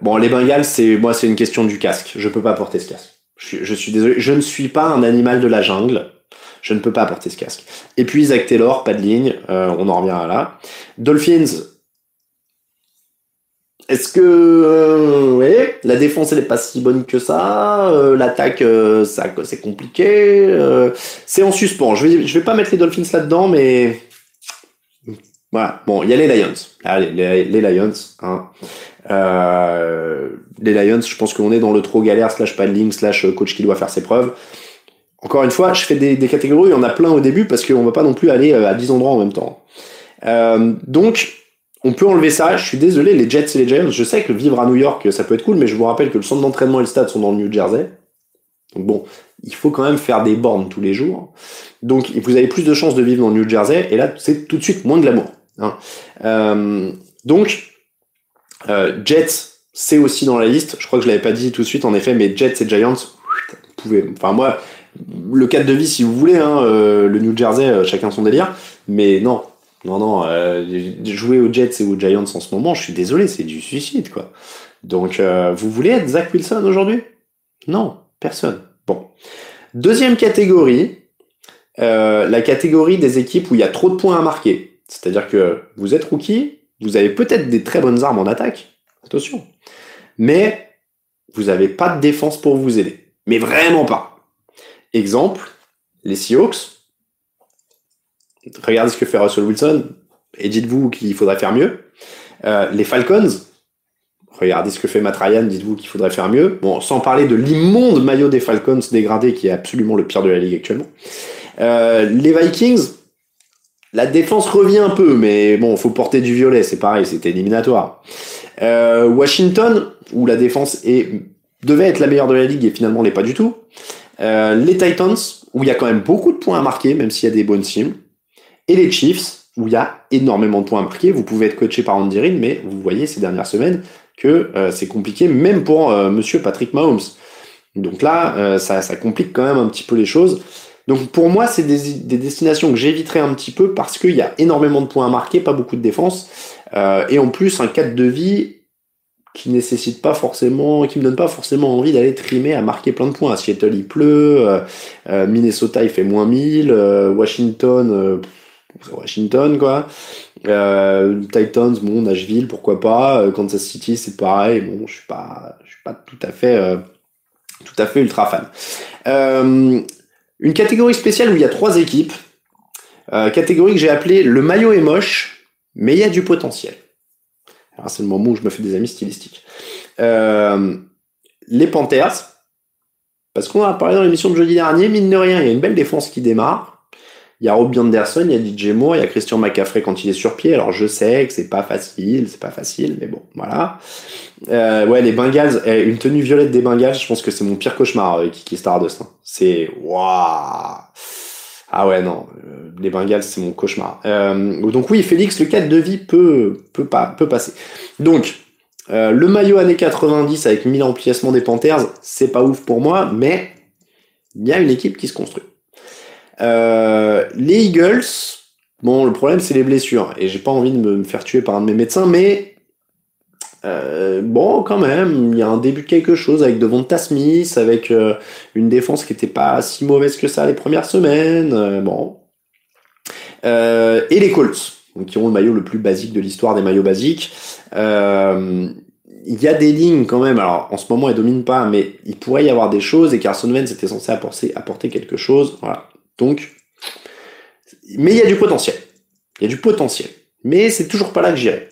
Bon, les Bengals, c'est moi, c'est une question du casque. Je peux pas porter ce casque. Je suis, désolé. Je ne suis pas un animal de la jungle. Je ne peux pas porter ce casque. Et puis Zach Taylor, pas de ligne. Euh, on en revient à là. Dolphins. Est-ce que euh, la défense elle est pas si bonne que ça, euh, l'attaque ça c'est compliqué, c'est en suspens. Je vais je vais pas mettre les Dolphins là-dedans, mais voilà. Bon, il y a les Lions. Allez, les, Lions. Hein. Euh, les Lions, je pense qu'on est dans le trop galère slash paddling slash coach qui doit faire ses preuves. encore une fois, je fais des, catégories, il y en a plein au début parce qu'on va pas non plus aller à 10 endroits en même temps. donc, on peut enlever ça. Je suis désolé, les Jets et les Giants, je sais que vivre à New York, ça peut être cool, mais je vous rappelle que le centre d'entraînement et le stade sont dans le New Jersey. Donc bon, il faut quand même faire des bornes tous les jours. Donc vous avez plus de chances de vivre dans le New Jersey, et là c'est tout de suite moins de l'amour. Hein. Euh, donc euh, Jets, c'est aussi dans la liste. Je crois que je l'avais pas dit tout de suite en effet, mais Jets et Giants, vous pouvez. Enfin moi, le cadre de vie si vous voulez, hein, euh, le New Jersey, chacun son délire. Mais non, non, non, jouer aux Jets et aux Giants en ce moment, je suis désolé, c'est du suicide, quoi. Donc, vous voulez être Zach Wilson aujourd'hui? Non, personne. Bon. Deuxième catégorie, la catégorie des équipes où il y a trop de points à marquer. C'est-à-dire que vous êtes rookie, vous avez peut-être des très bonnes armes en attaque, attention, mais vous n'avez pas de défense pour vous aider. Mais vraiment pas. Exemple, les Seahawks, regardez ce que fait Russell Wilson et dites-vous qu'il faudrait faire mieux. Euh, les Falcons, regardez ce que fait Matt Ryan, dites-vous qu'il faudrait faire mieux. Bon, sans parler de l'immonde maillot des Falcons dégradé qui est absolument le pire de la ligue actuellement. Euh, les Vikings, la défense revient un peu, mais bon, faut porter du violet, c'est pareil, c'était éliminatoire. Euh, Washington, où la défense devait être la meilleure de la ligue et finalement l'est pas du tout. les Titans, où il y a quand même beaucoup de points à marquer, même s'il y a des bonnes teams et les Chiefs, où il y a énormément de points impliqués. Vous pouvez être coaché par Andy Reid, mais vous voyez ces dernières semaines que euh, c'est compliqué, même pour euh, Monsieur Patrick Mahomes. Donc là, euh, ça, complique quand même un petit peu les choses. Donc pour moi, c'est des, des, destinations que j'éviterai un petit peu parce qu'il y a énormément de points à marquer, pas beaucoup de défense, et en plus un cadre de vie qui nécessite pas forcément, qui me donne pas forcément envie d'aller trimer à marquer plein de points. À Seattle il pleut, Minnesota il fait moins 1000, Washington Washington, quoi. Euh, Titans, bon, Nashville, pourquoi pas. Euh, Kansas City, c'est pareil. Bon, je suis pas, je suis pas tout à fait, euh, tout à fait ultra fan. Une catégorie spéciale où il y a trois équipes. catégorie que j'ai appelée le maillot est moche, mais il y a du potentiel. Alors c'est le moment où je me fais des amis stylistiques. les Panthers, parce qu'on a parlé dans l'émission de jeudi dernier, mine de rien, il y a une belle défense qui démarre. Il y a Robbie Anderson, il y a DJ Moore, il y a Christian McCaffrey quand il est sur pied. Alors je sais que c'est pas facile, c'est pas facile, mais bon, voilà. Euh, ouais, les Bengals, eh, une tenue violette des Bengals, je pense que c'est mon pire cauchemar avec Kiki Stardust. Hein. C'est waouh. Ah ouais, non, euh, les Bengals, c'est mon cauchemar. Euh, donc oui, Félix, le cadre de vie peut, peut, pas, peut passer. Donc, euh, le maillot années 90 avec 1000 emplacements des Panthers, c'est pas ouf pour moi, mais il y a une équipe qui se construit. Euh, les Eagles, bon, le problème c'est les blessures et j'ai pas envie de me faire tuer par un de mes médecins, mais euh, bon, quand même, il y a un début de quelque chose avec Devonta Smith, avec euh, une défense qui était pas si mauvaise que ça les premières semaines. bon. et les Colts, qui ont le maillot le plus basique de l'histoire des maillots basiques. il y a des lignes quand même, alors en ce moment elles dominent pas, mais il pourrait y avoir des choses et Carson Wentz était censé apporter, apporter quelque chose. Voilà. Donc, mais il y a du potentiel. Il y a du potentiel. Mais c'est toujours pas là que j'irai.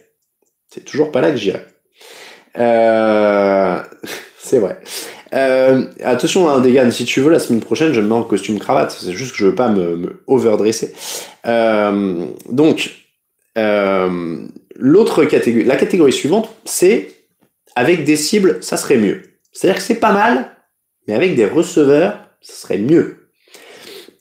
C'est toujours pas là que j'irai. Euh... c'est vrai. Euh, attention, hein, Degan, si tu veux, la semaine prochaine, je me mets en costume cravate. C'est juste que je veux pas me, overdresser. Euh, donc, euh, l'autre catégorie, la catégorie suivante, c'est avec des cibles, ça serait mieux. C'est-à-dire que c'est pas mal, mais avec des receveurs, ça serait mieux.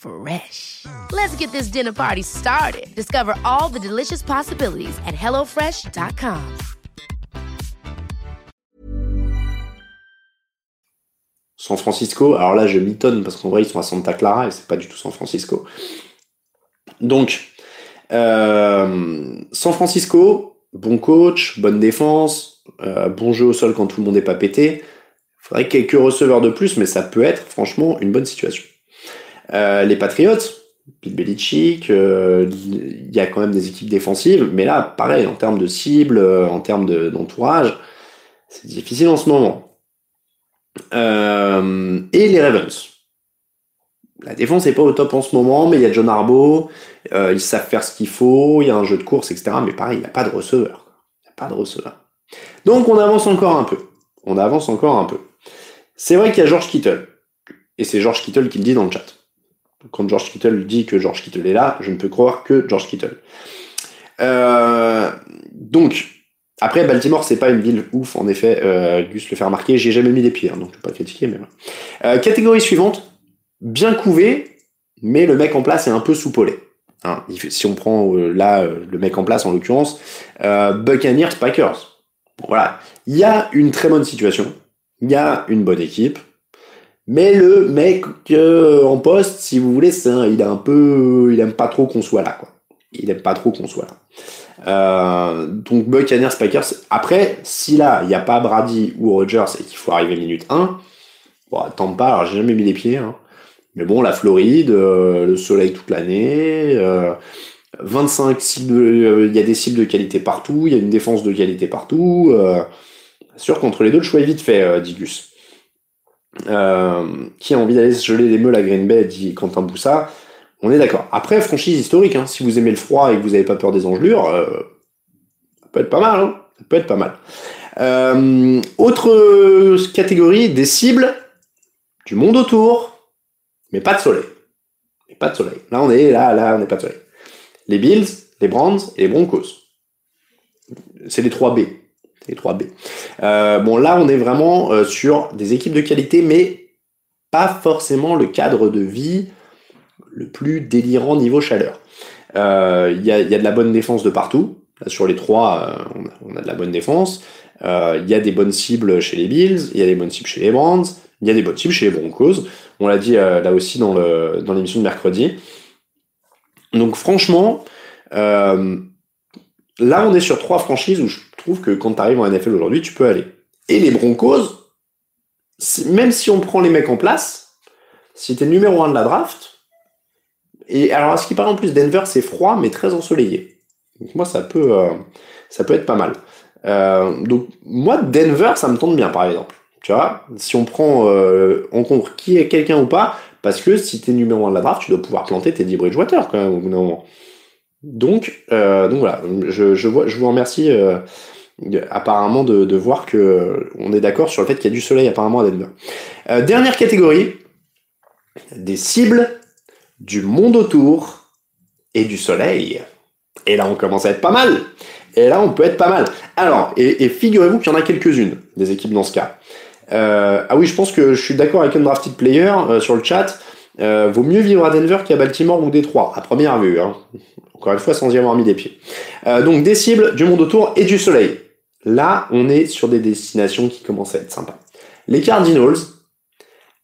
Fresh. Let's get this dinner party started. Discover all the delicious possibilities at hellofresh.com. San Francisco, alors là je m'étonne parce qu'en vrai ils sont à Santa Clara et c'est pas du tout San Francisco. Donc, euh, San Francisco, bon coach, bonne défense, euh, bon jeu au sol quand tout le monde n'est pas pété. Il faudrait quelques receveurs de plus, mais ça peut être franchement une bonne situation. Euh, les Patriots, Pete Belichick, il y a quand même des équipes défensives, mais là, pareil, en termes de cible, en termes d'entourage, c'est difficile en ce moment. Euh, et les Ravens. La défense n'est pas au top en ce moment, mais il y a John Harbaugh, euh, ils savent faire ce qu'il faut, il y a un jeu de course, etc. Mais pareil, il n'y a pas de receveur. Il n'y a pas de receveur. Donc on avance encore un peu. On avance encore un peu. C'est vrai qu'il y a George Kittle. Et c'est George Kittle qui le dit dans le chat. Quand George Kittle dit que George Kittle est là, je ne peux croire que George Kittle. Euh, donc, après, Baltimore, c'est pas une ville ouf, en effet. Euh, Gus le fait remarquer. J'ai jamais mis les pieds, hein, donc je vais pas critiquer. Mais euh, catégorie suivante, bien couvé, mais le mec en place est un peu soupolé. Hein, si on prend euh, là le mec en place, en l'occurrence, Buccaneers, Packers. voilà, il y a une très bonne situation, il y a une bonne équipe, mais le mec en poste, si vous voulez, c'est il est un peu, il aime pas trop qu'on soit là, quoi. Il aime pas trop qu'on soit là. Euh, donc Buccaneers, Packers. Après, si là, il n'y a pas Brady ou Rogers et qu'il faut arriver minute 1, bon, attends pas, alors j'ai jamais mis les pieds. Hein. Mais bon, la Floride, euh, le soleil toute l'année, euh, 25 cibles, euh, il y a des cibles de qualité partout, il y a une défense de qualité partout. Euh, sûr qu'entre les deux, le choix est vite fait, dit Gus. Qui a envie d'aller se geler les meules à Green Bay, dit Quentin Boussa. On est d'accord. Après, franchise historique, hein, si vous aimez le froid et que vous n'avez pas peur des engelures, euh, ça peut être pas mal. Hein, peut être pas mal. Euh, autre catégorie, des cibles du monde autour, mais pas de soleil. Mais pas de soleil. Là, on est là, là, on n'est pas de soleil. Les Bills, les Brands et les Broncos. C'est les 3 B. Les 3 B. Euh, bon, là, on est vraiment sur des équipes de qualité, mais pas forcément le cadre de vie le plus délirant niveau chaleur. Euh, il y, a, de la bonne défense de partout. sur les trois, euh, on, a, de la bonne défense. Euh, il y a des bonnes cibles chez les Bills, il y a des bonnes cibles chez les Brands, il y a des bonnes cibles chez les Broncos. On l'a dit là aussi dans l'émission de mercredi. Donc franchement, là on est sur trois franchises où je trouve que quand tu arrives en NFL aujourd'hui, tu peux aller. Et les Broncos, même si on prend les mecs en place, si tu es numéro 1 de la draft, et alors, à ce qui paraît en plus, Denver, c'est froid, mais très ensoleillé. Donc, moi, ça peut, euh, ça peut être pas mal. Euh, donc, moi, Denver, ça me tente bien, par exemple. Tu vois, si on prend euh, en compte qui est quelqu'un ou pas, parce que si t'es numéro 1 de la draft, tu dois pouvoir planter tes 10 Bridgewater quand même au bout d'un moment. Donc, donc voilà, je, je, vois, je vous remercie apparemment de, de, voir que on est d'accord sur le fait qu'il y a du soleil apparemment à Denver. dernière catégorie, des cibles du monde autour et du soleil. Et là, on commence à être pas mal. Et là, on peut être pas mal. Alors, et, figurez-vous qu'il y en a quelques-unes, des équipes dans ce cas. Euh, ah oui, je pense que je suis d'accord avec un drafted player euh, sur le chat. Euh, vaut mieux vivre à Denver qu'à Baltimore ou Détroit, à première vue. Hein. Encore une fois, sans y avoir mis des pieds. donc, des cibles, du monde autour et du soleil. Là, on est sur des destinations qui commencent à être sympas. Les Cardinals.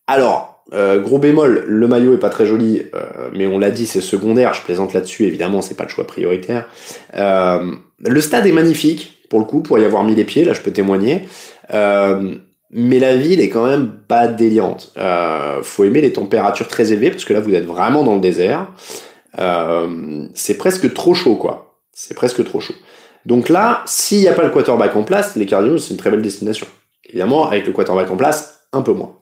Alors, euh, gros bémol, le maillot est pas très joli, euh, mais on l'a dit, c'est secondaire. Je plaisante là-dessus, évidemment, c'est pas le choix prioritaire. Euh, le stade est magnifique, pour le coup, pour y avoir mis les pieds, là, je peux témoigner. Mais la ville est quand même pas délirante. faut aimer les températures très élevées, parce que là, vous êtes vraiment dans le désert. c'est presque trop chaud, quoi. C'est presque trop chaud. Donc là, s'il n'y a pas le quarterback en place, les Cardinals, c'est une très belle destination. Évidemment, avec le quarterback en place, un peu moins.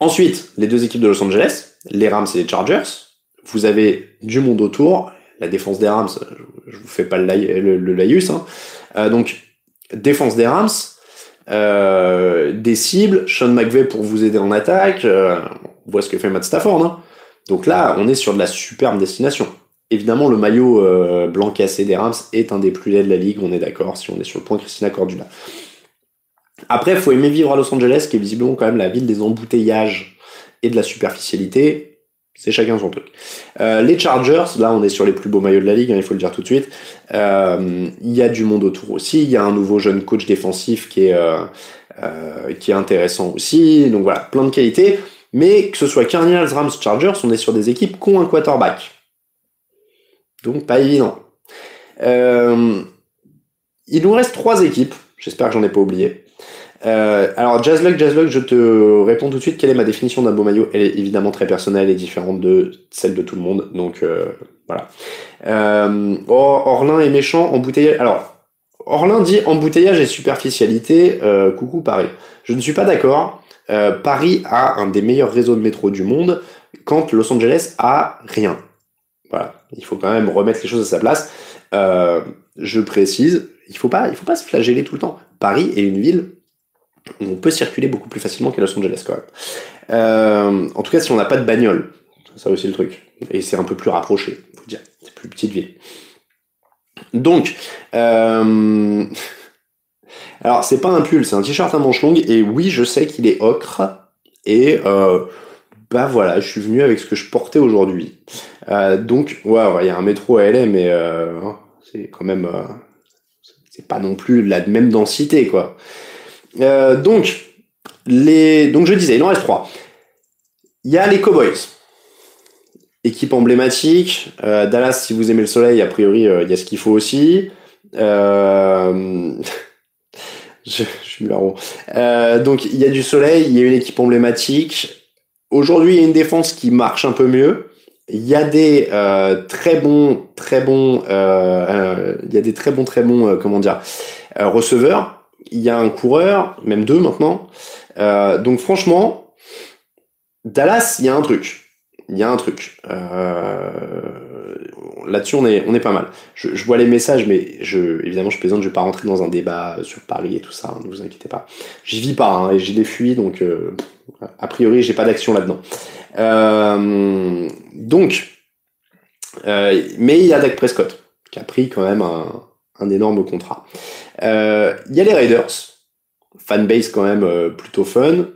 Ensuite, les deux équipes de Los Angeles, les Rams et les Chargers. Vous avez du monde autour. La défense des Rams, je vous fais pas le, le, laïus. Hein. Euh, donc, défense des Rams. Euh, des cibles, Sean McVay pour vous aider en attaque, euh, on voit ce que fait Matt Stafford. Hein. Donc là, on est sur de la superbe destination. Évidemment, le maillot euh, blanc cassé des Rams est un des plus laids de la ligue, on est d'accord, si on est sur le point Christina Cordula. Après, faut aimer vivre à Los Angeles, qui est visiblement quand même la ville des embouteillages et de la superficialité. C'est chacun son truc. Euh, les Chargers, là on est sur les plus beaux maillots de la ligue, hein, il faut le dire tout de suite. Euh, il y a du monde autour aussi. Il y a un nouveau jeune coach défensif qui est euh, qui est intéressant aussi. Donc voilà, plein de qualités. Mais que ce soit Cardinals, Rams, Chargers, on est sur des équipes qui ont un quarterback. Donc pas évident. il nous reste trois équipes. J'espère que j'en ai pas oublié. Euh, alors, Jazzluck, Jazzluck, je te réponds tout de suite. Quelle est ma définition d'un beau maillot? Elle est évidemment très personnelle et différente de celle de tout le monde. Donc, euh, voilà. Euh, oh, Orlin est méchant, embouteillage. Alors, Orlin dit embouteillage et superficialité. Euh, coucou Paris. Je ne suis pas d'accord. Paris a un des meilleurs réseaux de métro du monde quand Los Angeles a rien. Voilà. Il faut quand même remettre les choses à sa place. Je précise, il faut faut pas se flageller tout le temps. Paris est une ville on peut circuler beaucoup plus facilement qu'à Los Angeles quand même. Euh, en tout cas, si on n'a pas de bagnole, ça aussi le truc. Et c'est un peu plus rapproché, faut dire. C'est plus petite ville. Donc, euh... alors c'est pas un pull, c'est un t-shirt à manches longues. Et oui, je sais qu'il est ocre. Et euh, bah voilà, je suis venu avec ce que je portais aujourd'hui. Donc, ouais, il y a un métro à LA, mais c'est quand même, c'est pas non plus la même densité, quoi. Euh, donc, les... donc, je disais, il en reste trois. Il y a les Cowboys. Équipe emblématique. Euh, Dallas, si vous aimez le soleil, a priori, euh, il y a ce qu'il faut aussi. je, suis marrant. donc, il y a du soleil, il y a une équipe emblématique. Aujourd'hui, il y a une défense qui marche un peu mieux. Il y a des très bons, très bons, il y a des très bons, très bons, comment dire, receveurs il y a un coureur, même deux maintenant. Euh, donc franchement, Dallas, il y a un truc. Il y a un truc. Euh, Là-dessus, on est, on est pas mal. Je, vois les messages, mais évidemment, je plaisante, je vais pas rentrer dans un débat sur Paris et tout ça, hein, ne vous inquiétez pas. J'y vis pas, hein, et j'ai des fuites, donc euh, a priori, j'ai pas d'action là-dedans. Donc, mais il y a Dak Prescott, qui a pris quand même un, un énorme contrat. Il euh, y a les Raiders, fanbase quand même euh, plutôt fun,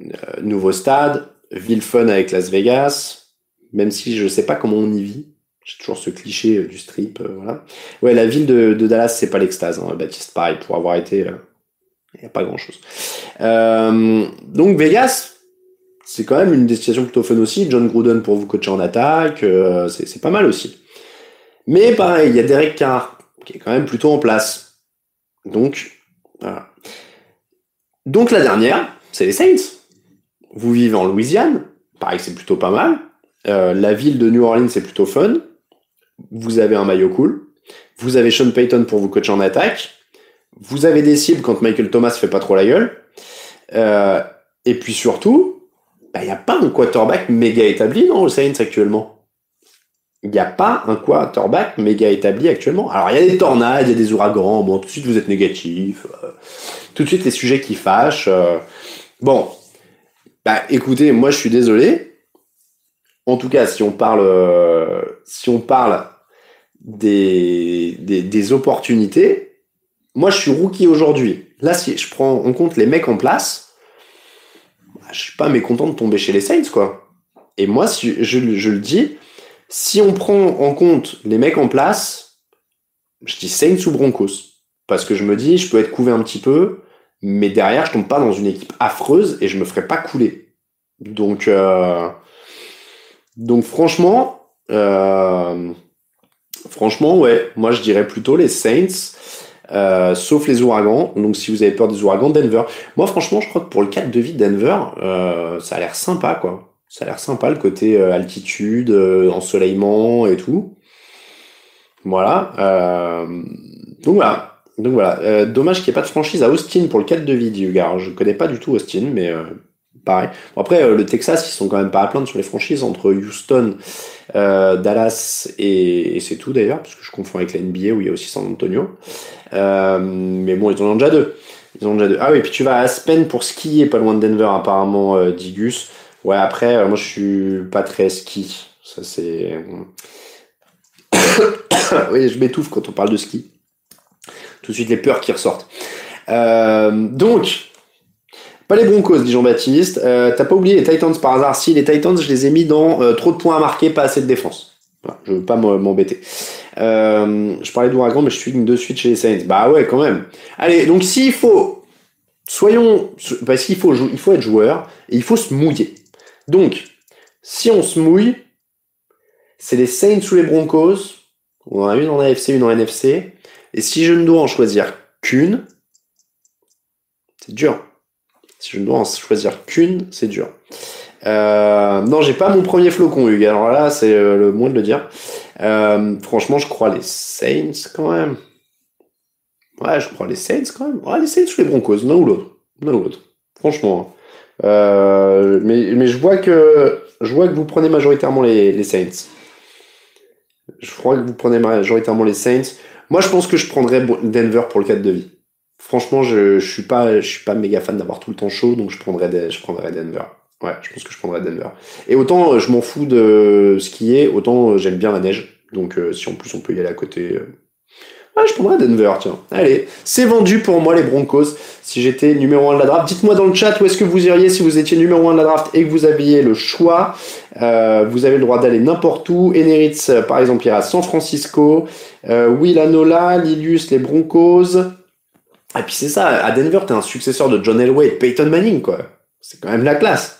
euh, nouveau stade, ville fun avec Las Vegas, même si je sais pas comment on y vit. J'ai toujours ce cliché du strip, voilà. Ouais, la ville de, de Dallas, c'est pas l'extase, hein, Baptiste, pareil, pour avoir été, il n'y a pas grand chose. donc Vegas, c'est quand même une destination plutôt fun aussi. John Gruden pour vous coacher en attaque, c'est pas mal aussi. Mais pareil, il y a Derek Carr qui est quand même plutôt en place. Donc, voilà. Donc la dernière, c'est les Saints. Vous vivez en Louisiane, pareil, c'est plutôt pas mal. Euh, la ville de New Orleans, c'est plutôt fun. Vous avez un maillot cool. Vous avez Sean Payton pour vous coacher en attaque. Vous avez des cibles quand Michael Thomas fait pas trop la gueule. Euh, et puis surtout, il bah, n'y a pas un quarterback méga établi dans le Saints actuellement? Il n'y a pas un quarterback méga établi actuellement. Alors, il y a des tornades, il y a des ouragans. Bon, tout de suite, vous êtes négatif. Euh, tout de suite, les sujets qui fâchent. Euh. bon, bah, écoutez, moi, je suis désolé. En tout cas, si on parle, euh, si on parle des, des, opportunités, moi, je suis rookie aujourd'hui. Là, si je prends en compte les mecs en place, bah, je suis pas mécontent de tomber chez les Saints, quoi. Et moi, si je, je le dis, si on prend en compte les mecs en place, je dis Saints ou Broncos. Parce que je me dis, je peux être couvé un petit peu, mais derrière, je tombe pas dans une équipe affreuse et je me ferai pas couler. Donc, euh, donc franchement, euh, franchement, ouais, moi je dirais plutôt les Saints, euh, sauf les ouragans. Donc si vous avez peur des ouragans, Denver. Moi franchement, je crois que pour le cadre de vie de Denver, ça a l'air sympa, quoi. Ça a l'air sympa le côté euh, altitude, euh, ensoleillement et tout. Voilà. Euh, donc voilà. Donc voilà. dommage qu'il n'y ait pas de franchise à Austin pour le 4 de vie du gars. Je connais pas du tout Austin, mais pareil. Bon, après, le Texas, ils sont quand même pas à plaindre sur les franchises entre Houston, Dallas et, c'est tout d'ailleurs, parce que je confonds avec la NBA où il y a aussi San Antonio. mais bon, ils en ont déjà deux. Ils ont déjà deux. Ah oui, puis tu vas à Aspen pour skier, pas loin de Denver, apparemment, euh, Digus. Ouais, après, euh, moi, je suis pas très ski. Ça, c'est. oui, je m'étouffe quand on parle de ski. Tout de suite, les peurs qui ressortent. Euh, donc, pas les Broncos, dit Jean-Baptiste. Euh, T'as pas oublié les Titans par hasard Si, les Titans, je les ai mis dans trop de points à marquer, pas assez de défense. Je veux pas m'embêter. Je parlais d'Ouragan, mais je suis de suite chez les Saints. Bah ouais, quand même. Allez, donc s'il faut, soyons, parce qu'il faut, il faut être joueur et il faut se mouiller. Donc, si on se mouille, c'est les Saints ou les Broncos. On en a une en AFC, une en NFC. Et si je ne dois en choisir qu'une, c'est dur. Si je ne dois en choisir qu'une, c'est dur. Euh, non, j'ai pas mon premier flocon, Hugues. Alors là, c'est euh, le moins de le dire. Euh, franchement, je crois les Saints quand même. Ouais, je crois les Saints quand même. Ouais, les Saints ou les Broncos, l'un ou l'autre. L'un ou l'autre. Franchement. Euh, mais, mais je vois que je vois que vous prenez majoritairement les, les Saints. Je crois que vous prenez majoritairement les Saints. Moi, je pense que je prendrais Denver pour le cadre de vie. Franchement, je, je suis pas, je suis pas méga fan d'avoir tout le temps chaud, donc je prendrais, je prendrais Denver. Ouais, je pense que je prendrais Denver. Et autant euh, je m'en fous de skier, autant euh, j'aime bien la neige. Donc si en plus on peut y aller à côté, ouais, je prendrais Denver, tiens. Allez, c'est vendu pour moi les Broncos. Si j'étais numéro 1 de la draft, dites-moi dans le chat où est-ce que vous iriez si vous étiez numéro 1 de la draft et que vous aviez le choix. vous avez le droit d'aller n'importe où. Eneritz, par exemple, ira à San Francisco. Will Anola, Lilius, les Broncos. Et puis c'est ça, à Denver, t'es un successeur de John Elway et Peyton Manning, quoi. C'est quand même la classe.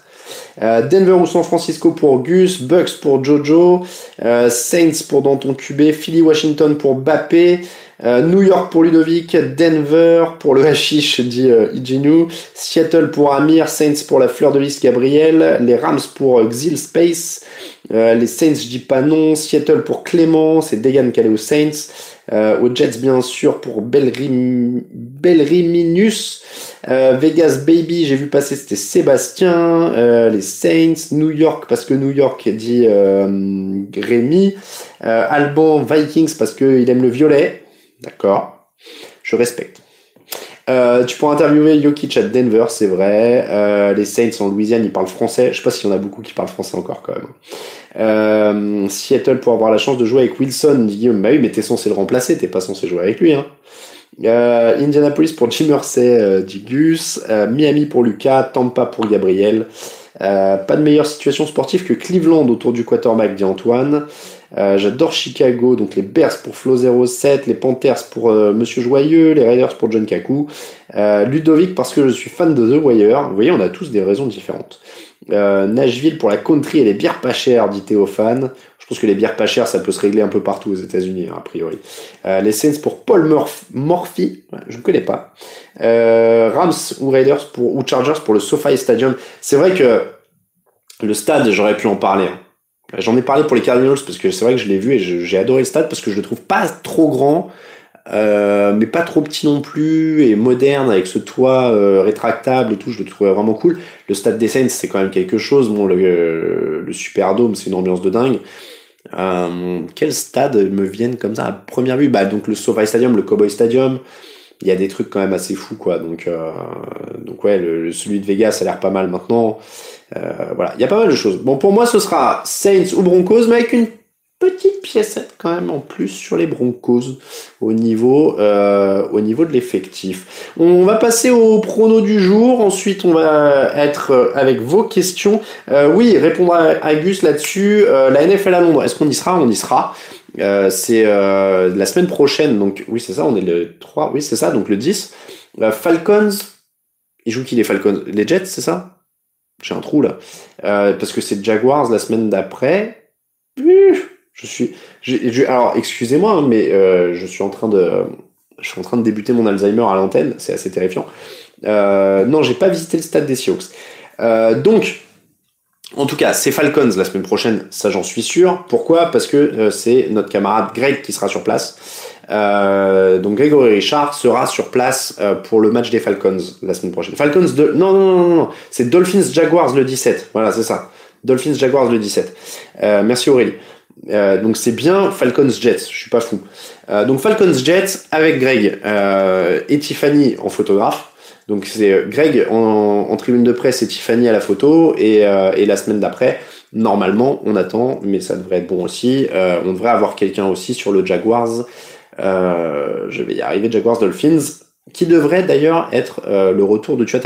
Euh, Denver ou San Francisco pour Gus, Bucks pour Jojo, euh, Saints pour Danton QB, Philly Washington pour Bappé, euh, New York pour Ludovic, Denver pour le hashish dit Ijinu, Seattle pour Amir, Saints pour la fleur de lys Gabriel, les Rams pour Xil Space, les Saints je dis pas non, Seattle pour Clément, c'est Degan qui allait aux Saints, euh, aux Jets bien sûr pour Belrim, Belriminus. Euh, Vegas Baby, j'ai vu passer, c'était Sébastien. Euh, les Saints, New York parce que New York dit Rémi. Alban Vikings parce qu'il aime le violet. D'accord. Je respecte. Euh, tu pourras interviewer Jokic à Denver, c'est vrai. Euh, les Saints en Louisiane, ils parlent français. Je sais pas s'il y en a beaucoup qui parlent français encore quand même. Euh, Seattle pour avoir la chance de jouer avec Wilson, Guillaume. Bah oui, mais t'es censé le remplacer, t'es pas censé jouer avec lui. Hein. Euh, Indianapolis pour Jim Hersey, euh, dit Gus. Miami pour Lucas. Tampa pour Gabriel. pas de meilleure situation sportive que Cleveland autour du quarterback, dit Antoine. Euh, j'adore Chicago, donc les Bears pour Flo07, les Panthers pour euh, Monsieur Joyeux, les Raiders pour John Kaku, euh, Ludovic parce que je suis fan de The Wire. Vous voyez, on a tous des raisons différentes. Nashville pour la country et les bières pas chères, dit Théophane. Je pense que les bières pas chères, ça peut se régler un peu partout aux États-Unis, hein, a priori. les Saints pour Paul Murphy, je ne connais pas. Rams ou Raiders pour ou Chargers pour le SoFi Stadium. C'est vrai que le stade, j'aurais pu en parler. Hein. J'en ai parlé pour les Cardinals parce que c'est vrai que je l'ai vu et j'ai adoré le stade parce que je le trouve pas trop grand, euh, mais pas trop petit non plus et moderne avec ce toit euh, rétractable et tout. Je le trouvais vraiment cool. Le stade des Saints c'est quand même quelque chose. Bon, le, le Superdome c'est une ambiance de dingue. Euh, quel stade me viennent comme ça à première vue? Bah donc le SoFi Stadium, le Cowboy Stadium. Il y a des trucs quand même assez fous quoi. Donc euh, donc ouais, le, celui de Vegas a l'air pas mal maintenant. Euh, voilà, il y a pas mal de choses. Bon, pour moi, ce sera Saints ou Broncos, mais avec une petite piècette quand même en plus sur les Broncos au niveau, euh, au niveau de l'effectif. On va passer au prono du jour. Ensuite, on va être euh, avec vos questions. oui, répondre à, Gus là-dessus. la NFL à Londres, est-ce qu'on y sera? On y sera. c'est la semaine prochaine. Donc, oui, c'est ça. On est le 3. Oui, c'est ça. Donc, le 10. Falcons. Ils jouent qui les Falcons? Les Jets, c'est ça? J'ai un trou là. Euh, parce que c'est Jaguars la semaine d'après. Je suis. alors, excusez-moi, hein, mais euh, je suis en train de. Je suis en train de débuter mon Alzheimer à l'antenne, c'est assez terrifiant. Euh, non, j'ai pas visité le stade des Seahawks. donc, en tout cas, c'est Falcons la semaine prochaine, ça j'en suis sûr. Pourquoi? Parce que c'est notre camarade Greg qui sera sur place. Euh, donc Grégory Richard sera sur place euh, pour le match des Falcons la semaine prochaine. Falcons de... Non, non, non, non, c'est Dolphins Jaguars le 17. Voilà, c'est ça. Dolphins Jaguars le 17. Euh, merci Aurélie. donc c'est bien Falcons Jets, je suis pas fou. donc Falcons Jets avec Greg et Tiffany en photographe. Donc c'est Greg en, tribune de presse et Tiffany à la photo. Et, et la semaine d'après, normalement, on attend, mais ça devrait être bon aussi. on devrait avoir quelqu'un aussi sur le Jaguars. Je vais y arriver, Jaguars Dolphins qui devrait d'ailleurs être euh, le retour de Tua.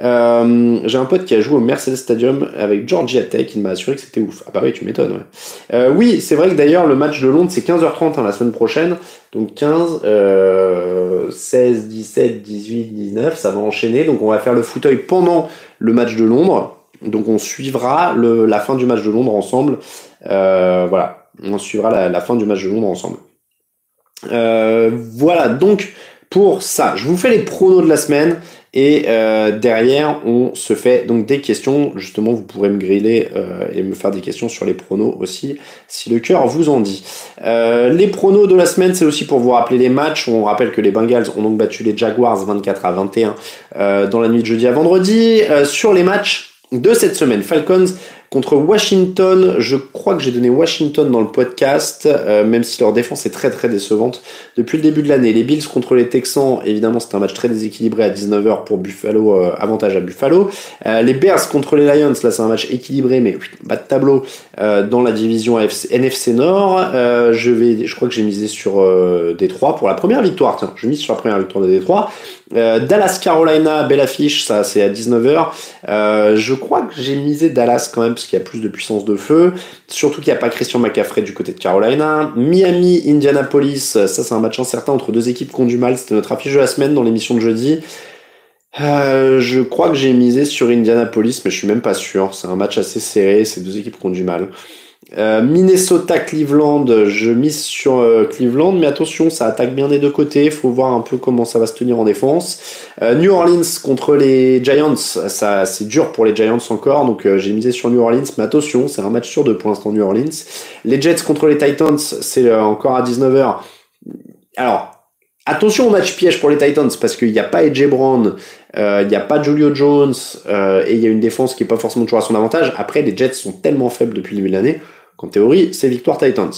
Euh, j'ai un pote qui a joué au Mercedes Stadium avec Georgia Tech, il m'a assuré que c'était ouf. Ah bah oui, tu m'étonnes, ouais. Euh, oui, c'est vrai que d'ailleurs le match de Londres c'est 15h30 hein, la semaine prochaine, donc 15, 16, 17, 18, 19, ça va enchaîner, donc on va faire le fauteuil pendant le match de Londres, donc on suivra le, la fin du match de Londres ensemble, voilà, on suivra la, la, fin du match de Londres ensemble. Voilà, donc pour ça. Je vous fais les pronos de la semaine et euh, derrière on se fait donc des questions. Justement, vous pourrez me griller euh, et me faire des questions sur les pronos aussi si le cœur vous en dit. Euh, les pronos de la semaine, c'est aussi pour vous rappeler les matchs. On rappelle que les Bengals ont donc battu les Jaguars 24 à 21 dans la nuit de jeudi à vendredi. sur les matchs de cette semaine, Falcons Contre Washington, je crois que j'ai donné Washington dans le podcast, euh, même si leur défense est très très décevante depuis le début de l'année. Les Bills contre les Texans, évidemment c'est un match très déséquilibré à 19h pour Buffalo, euh, avantage à Buffalo. Euh, les Bears contre les Lions, là c'est un match équilibré mais bas de tableau dans la division NFC Nord. je vais, je crois que j'ai misé sur Détroit pour la première victoire. Tiens, je mise sur la première victoire de Détroit. Dallas Carolina, belle affiche, ça c'est à 19h. je crois que j'ai misé Dallas quand même qu'il y a plus de puissance de feu. Surtout qu'il n'y a pas Christian McCaffrey du côté de Carolina. Miami, Indianapolis, ça c'est un match incertain entre deux équipes qui ont du mal. C'était notre affiche de la semaine dans l'émission de jeudi. Euh, je crois que j'ai misé sur Indianapolis, mais je suis même pas sûr. C'est un match assez serré, c'est deux équipes qui ont du mal. Euh, Minnesota, Cleveland, je mise sur euh, Cleveland, mais attention, ça attaque bien des deux côtés. Faut voir un peu comment ça va se tenir en défense. Euh, New Orleans contre les Giants, ça c'est dur pour les Giants encore, donc j'ai misé sur New Orleans, mais attention, c'est un match sur deux pour l'instant New Orleans. Les Jets contre les Titans, c'est encore à 19h. Alors, attention au match piège pour les Titans parce qu'il n'y a pas Edge Brown, il n'y a pas Julio Jones et il y a une défense qui est pas forcément toujours à son avantage. Après, les Jets sont tellement faibles depuis le début de l'année en théorie, c'est victoire Titans.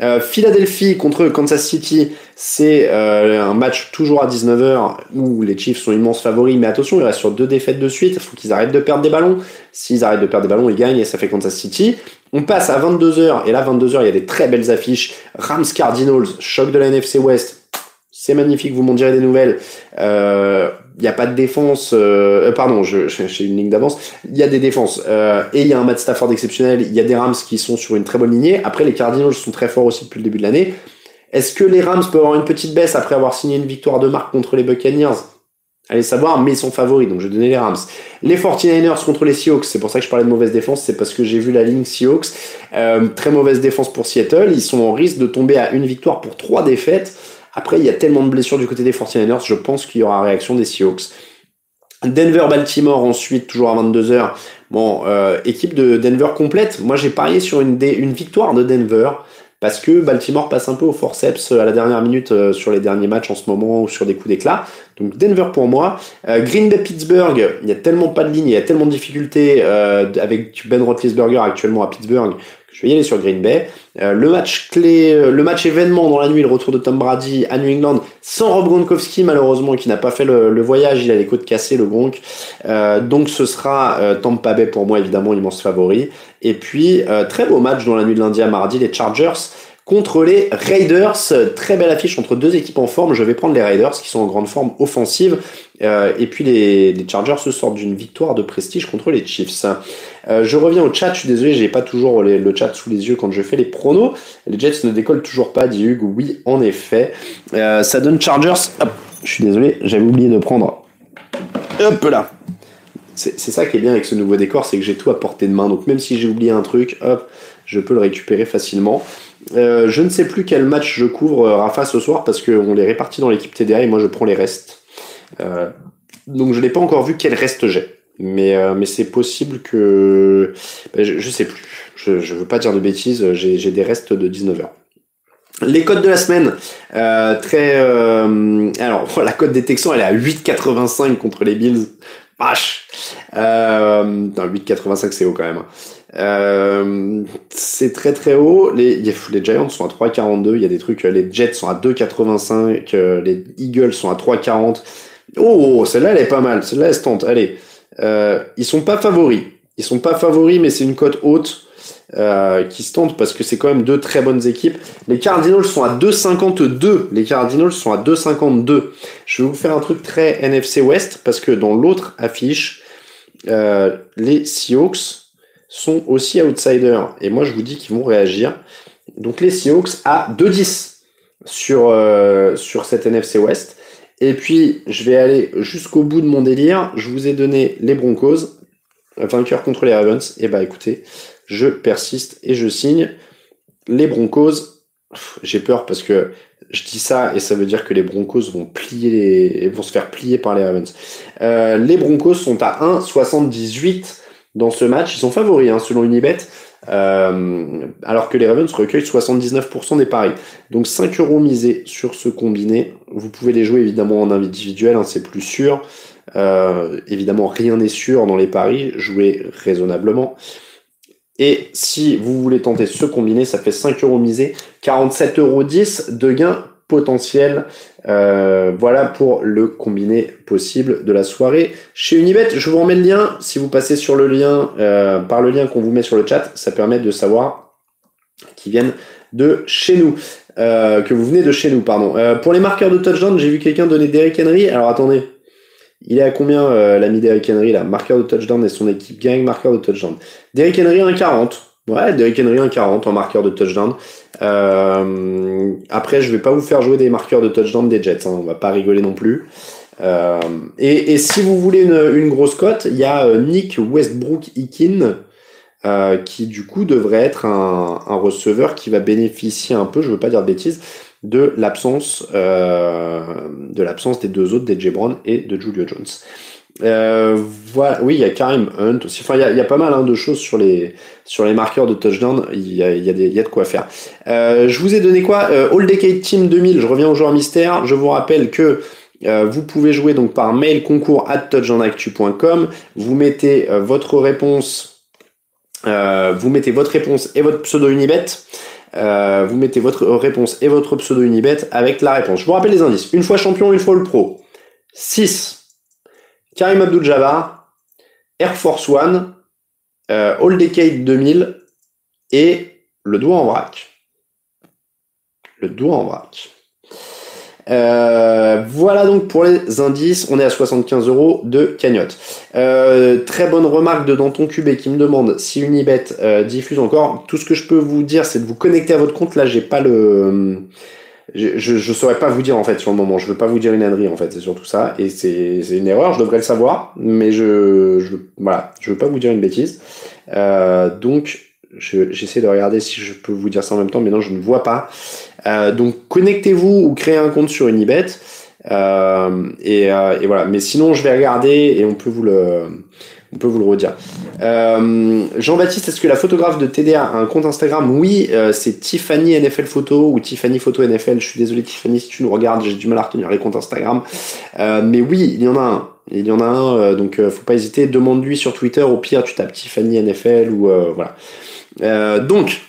Euh, Philadelphie contre Kansas City, c'est euh, un match toujours à 19h où les Chiefs sont immenses favoris, mais attention, il reste sur deux défaites de suite, il faut qu'ils arrêtent de perdre des ballons. S'ils arrêtent de perdre des ballons, ils gagnent et ça fait Kansas City. On passe à 22h, et là 22h, il y a des très belles affiches. Rams Cardinals, choc de la NFC West, c'est magnifique, vous m'en direz des nouvelles. Euh, il n'y a pas de défense, euh, euh pardon, je, j'ai une ligne d'avance, il y a des défenses, euh, et il y a un Matt Stafford exceptionnel, il y a des Rams qui sont sur une très bonne lignée, après les Cardinals sont très forts aussi depuis le début de l'année. Est-ce que les Rams peuvent avoir une petite baisse après avoir signé une victoire de marque contre les Buccaneers? Allez savoir, mais ils sont favoris, donc je vais donner les Rams. Les 49ers contre les Seahawks, c'est pour ça que je parlais de mauvaise défense, c'est parce que j'ai vu la ligne Seahawks. Euh, très mauvaise défense pour Seattle, ils sont en risque de tomber à une victoire pour trois défaites. Après, il y a tellement de blessures du côté des 49ers, je pense qu'il y aura réaction des Seahawks. Denver-Baltimore ensuite, toujours à 22h. Bon, euh, équipe de Denver complète. Moi, j'ai parié sur une, victoire de Denver parce que Baltimore passe un peu au forceps à la dernière minute euh, sur les derniers matchs en ce moment ou sur des coups d'éclat. Donc Denver pour moi. Euh, Green Bay Pittsburgh, il y a tellement pas de ligne, il y a tellement de difficultés avec Ben Roethlisberger actuellement à Pittsburgh je vais y aller sur Green Bay. Euh, le match clé, euh, le match événement dans la nuit, le retour de Tom Brady à New England, sans Rob Gronkowski malheureusement, qui n'a pas fait le, voyage, il a les côtes cassées, le Gronk. Euh, donc ce sera Tampa Bay pour moi évidemment immense favori. Et puis très beau match dans la nuit de lundi à mardi, les Chargers contre les Raiders. Très belle affiche entre deux équipes en forme. Je vais prendre les Raiders qui sont en grande forme offensive. Euh, et puis les, Chargers se sortent d'une victoire de prestige contre les Chiefs. Euh, je reviens au chat. Je suis désolé, j'ai pas toujours le chat sous les yeux quand je fais les pronos. Les Jets ne décollent toujours pas, dit Hugues. Oui, en effet. Euh, ça donne Chargers. Hop, je suis désolé, j'avais oublié de prendre. Hop là. C'est ça qui est bien avec ce nouveau décor, c'est que j'ai tout à portée de main. Donc même si j'ai oublié un truc, hop, je peux le récupérer facilement. Euh, je ne sais plus quel match je couvre euh, Rafa ce soir parce qu'on les répartit dans l'équipe TDA et moi je prends les restes. Euh, donc je n'ai pas encore vu quel reste j'ai. Mais, mais c'est possible que... Ben, je, ne sais plus. Je ne veux pas dire de bêtises, j'ai des restes de 19h. Les codes de la semaine, très... alors, la cote des Texans, elle est à 8,85 contre les Bills. Vache euh, 8,85 c'est haut quand même. Euh, c'est très très haut. Les, les Giants sont à 3,42. Il y a des trucs. Les Jets sont à 2,85. Euh, les Eagles sont à 3,40. Oh, celle-là, elle est pas mal. Celle-là, elle se tente. Allez. Euh, ils sont pas favoris. Ils sont pas favoris, mais c'est une cote haute euh, qui se tente parce que c'est quand même deux très bonnes équipes. Les Cardinals sont à 2,52. Les Cardinals sont à 2,52. Je vais vous faire un truc très NFC West parce que dans l'autre affiche, euh, les Seahawks sont aussi outsiders. Et moi, je vous dis qu'ils vont réagir. Donc les Seahawks à 2,10 sur, euh, sur cette NFC West. Et puis, je vais aller jusqu'au bout de mon délire. Je vous ai donné les Broncos, vainqueur contre les Ravens. Et bah écoutez, je persiste et je signe. Les Broncos, j'ai peur parce que je dis ça et ça veut dire que les Broncos vont plier les, vont se faire plier par les Ravens. Euh, les Broncos sont à 1,78 dans ce match. Ils sont favoris hein, selon Unibet. Euh, alors que les Ravens recueillent 79% des paris. Donc 5 euros misés sur ce combiné. Vous pouvez les jouer évidemment en individuel, hein, c'est plus sûr. Euh, évidemment, rien n'est sûr dans les paris. Jouez raisonnablement. Et si vous voulez tenter ce combiné, ça fait 5 euros misés, 47,10 euros de gain potentiel. Euh, voilà pour le combiné possible de la soirée chez Unibet. Je vous remets le lien. Si vous passez sur le lien, euh, par le lien qu'on vous met sur le chat, ça permet de savoir qu'ils viennent de chez nous. Euh, que vous venez de chez nous, pardon. pour les marqueurs de touchdown, j'ai vu quelqu'un donner Derrick Henry. Alors attendez, il est à combien l'ami Derrick Henry là? Marqueur de touchdown et son équipe gang, marqueur de touchdown. Derrick Henry 1,40. Ouais, Derrick Henry 1,40 en marqueur de touchdown. Euh, après, je vais pas vous faire jouer des marqueurs de touchdown des Jets, hein, on va pas rigoler non plus. Euh, et, et, si vous voulez une, une grosse cote, il y a euh, Nick Westbrook-Ikin, euh, qui du coup devrait être un, un, receveur qui va bénéficier un peu, je veux pas dire de bêtises, de l'absence euh, de l'absence des deux autres, des Brown et de Julio Jones. Euh, oui, il y a Karim Hunt aussi. Enfin, il y a, pas mal hein, de choses sur les sur les marqueurs de touchdown. Il y a, des, y a de quoi faire. Euh, je vous ai donné quoi? Euh, All Decade Team 2000. Je reviens au joueur mystère. Je vous rappelle que euh, vous pouvez jouer donc par mail concours at touchdownactu.com. Vous mettez votre réponse. vous mettez votre réponse et votre pseudo Unibet. vous mettez votre réponse et votre pseudo Unibet avec la réponse. Je vous rappelle les indices. Une fois champion, une fois le pro. 6 Karim Abdul-Jabbar, Air Force One, euh, All Decade 2000 et le doigt en vrac. Le doigt en vrac. Euh, voilà donc pour les indices. On est à 75 euros de cagnotte. Euh, très bonne remarque de Danton Cubé qui me demande si Unibet diffuse encore. Tout ce que je peux vous dire, c'est de vous connecter à votre compte. Là, j'ai pas le je, je, saurais pas vous dire en fait sur le moment. Je veux pas vous dire une ânerie en fait, c'est surtout ça. Et c'est une erreur, je devrais le savoir, mais je, je voilà, je veux pas vous dire une bêtise. Euh, donc j'essaie de regarder si je peux vous dire ça en même temps, mais non, je ne vois pas. Euh, donc connectez-vous ou créez un compte sur Unibet. Euh, et, euh, et, voilà. Mais sinon, je vais regarder et on peut vous le, on peut vous le redire. Euh, Jean-Baptiste, est-ce que la photographe de TDA a un compte Instagram? Oui, euh, c'est Tiffany NFL Photo ou Tiffany Photo NFL. Je suis désolé Tiffany si tu nous regardes, j'ai du mal à retenir les comptes Instagram. Euh, mais oui, il y en a un. Il y en a un, donc faut pas hésiter. Demande-lui sur Twitter. Au pire, tu tapes Tiffany NFL ou voilà. donc,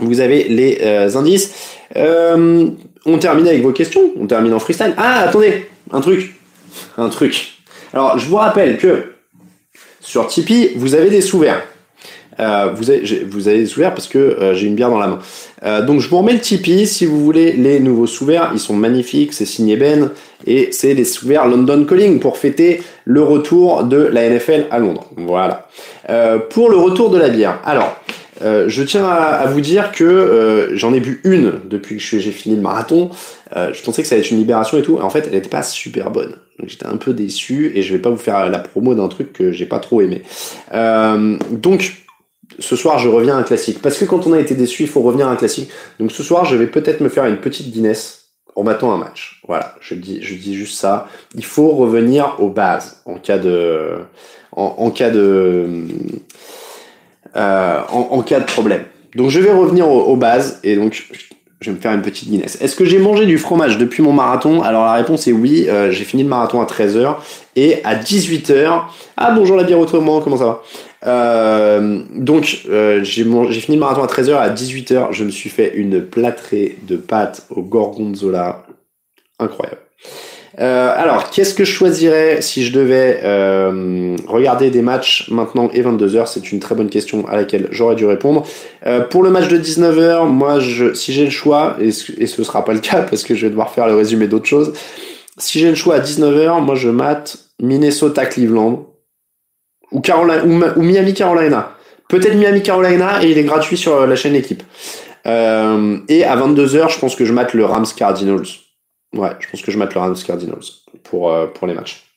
vous avez les indices. on termine avec vos questions. On termine en freestyle. Ah, attendez, un truc, un truc. Alors, je vous rappelle que sur Tipeee, vous avez des sous-verts. Euh, vous, avez, vous avez des sous-verts parce que euh, j'ai une bière dans la main. Euh, donc je vous remets le Tipeee si vous voulez les nouveaux sous-verts. Ils sont magnifiques, c'est signé Ben et c'est les sous-verts London Calling pour fêter le retour de la NFL à Londres. Voilà. pour le retour de la bière. Alors, je tiens à, vous dire que j'en ai bu une depuis que j'ai fini le marathon. je pensais que ça allait être une libération et tout. En fait, elle n'était pas super bonne. Donc j'étais un peu déçu et je vais pas vous faire la promo d'un truc que j'ai pas trop aimé. Euh, donc ce soir je reviens à un classique parce que quand on a été déçu il faut revenir à un classique. Donc ce soir je vais peut-être me faire une petite Guinness en battant un match. Voilà, je dis, je dis juste ça. Il faut revenir aux bases en cas de, en, cas de, euh, en, cas de problème. Donc je vais revenir aux, aux bases et donc je vais me faire une petite Guinness. Est-ce que j'ai mangé du fromage depuis mon marathon? Alors la réponse est oui, euh, j'ai fini le marathon à 13h et à 18h... Ah bonjour la bière autrement, comment ça va? Euh, Donc euh, j'ai fini le marathon à 13h, à 18h je me suis fait une plâtrée de pâtes au gorgonzola. Incroyable. Euh, alors, qu'est-ce que je choisirais si je devais euh, regarder des matchs maintenant et 22h C'est une très bonne question à laquelle j'aurais dû répondre. Euh, pour le match de 19h, moi, je, si j'ai le choix, et, et ce sera pas le cas parce que je vais devoir faire le résumé d'autres choses, si j'ai le choix à 19h, moi je mate Minnesota Cleveland ou, Carolina, ou, Miami Carolina. Peut-être Miami Carolina et il est gratuit sur la chaîne équipe. Euh, et à 22h, je pense que je mate le Rams Cardinals. Ouais, je pense que je mate le Rams Cardinals pour, euh, pour les matchs.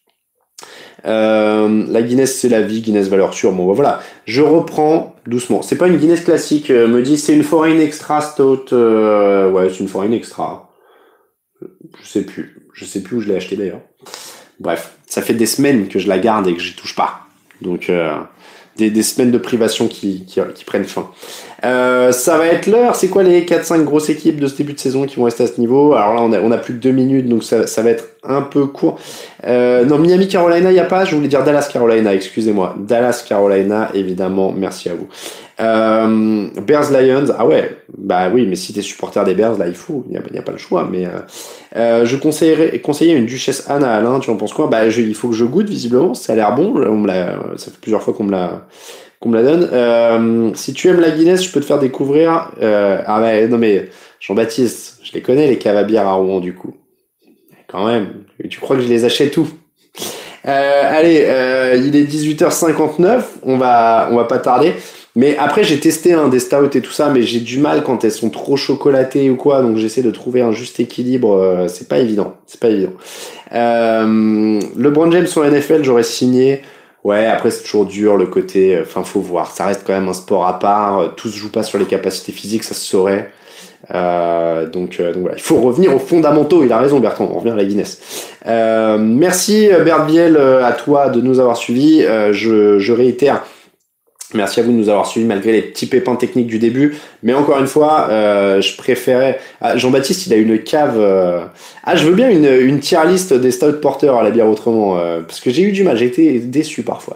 Euh, la Guinness, c'est la vie, Guinness valeur sûre. Bon, bah, voilà, je reprends doucement. C'est pas une Guinness classique. Euh, me dit, c'est une foreign extra stout. Euh, ouais, c'est une foreign extra. Je sais plus. Je sais plus où je l'ai acheté d'ailleurs. Bref, ça fait des semaines que je la garde et que j'y touche pas. Donc, euh, des, des, semaines de privation qui, qui, qui prennent fin. Euh, ça va être l'heure. C'est quoi les 4-5 grosses équipes de ce début de saison qui vont rester à ce niveau? Alors là, on a, plus que 2 minutes, donc ça, va être un peu court. Euh, non, Miami Carolina, il n'y a pas? Je voulais dire Dallas Carolina, excusez-moi. Dallas Carolina, évidemment, merci à vous. Euh, Bears Lions, ah ouais, bah oui, mais si t'es supporter des Bears, là il faut, il n'y a, pas le choix. Mais euh, euh, je conseillerais, conseiller une Duchesse Anna Alain, tu en penses quoi? Bah il faut que je goûte visiblement, ça a l'air bon. On me ça fait plusieurs fois qu'on me l'a, qu'on me la donne. Euh, si tu aimes la Guinness, je peux te faire découvrir. Euh, ah ouais, non mais Jean-Baptiste, je les connais les caves à Rouen du coup. Quand même, tu crois que je les achète où? Euh, Allez, euh, il est 18h59, on va, on va pas tarder. Mais après, j'ai testé un des stouts et tout ça, mais j'ai du mal quand elles sont trop chocolatées ou quoi, donc j'essaie de trouver un juste équilibre. Euh, c'est pas évident, c'est pas évident. Euh, LeBron James sur NFL, j'aurais signé. Ouais, après c'est toujours dur le côté. Enfin, faut voir. Ça reste quand même un sport à part. Tout se joue pas sur les capacités physiques, ça se saurait. Euh, donc, euh, donc voilà, il faut revenir aux fondamentaux. Il a raison, Bertrand. On revient à la Guinness. Euh, merci Bert Biel à toi de nous avoir suivis. je, je réitère Merci à vous de nous avoir suivis malgré les petits pépins techniques du début. Mais encore une fois, euh, je préférais. Ah, Jean-Baptiste, il a une cave. Euh, ah, je veux bien une, une tier list des stout porteurs à la bière autrement, euh, parce que j'ai eu du mal, j'ai été déçu parfois.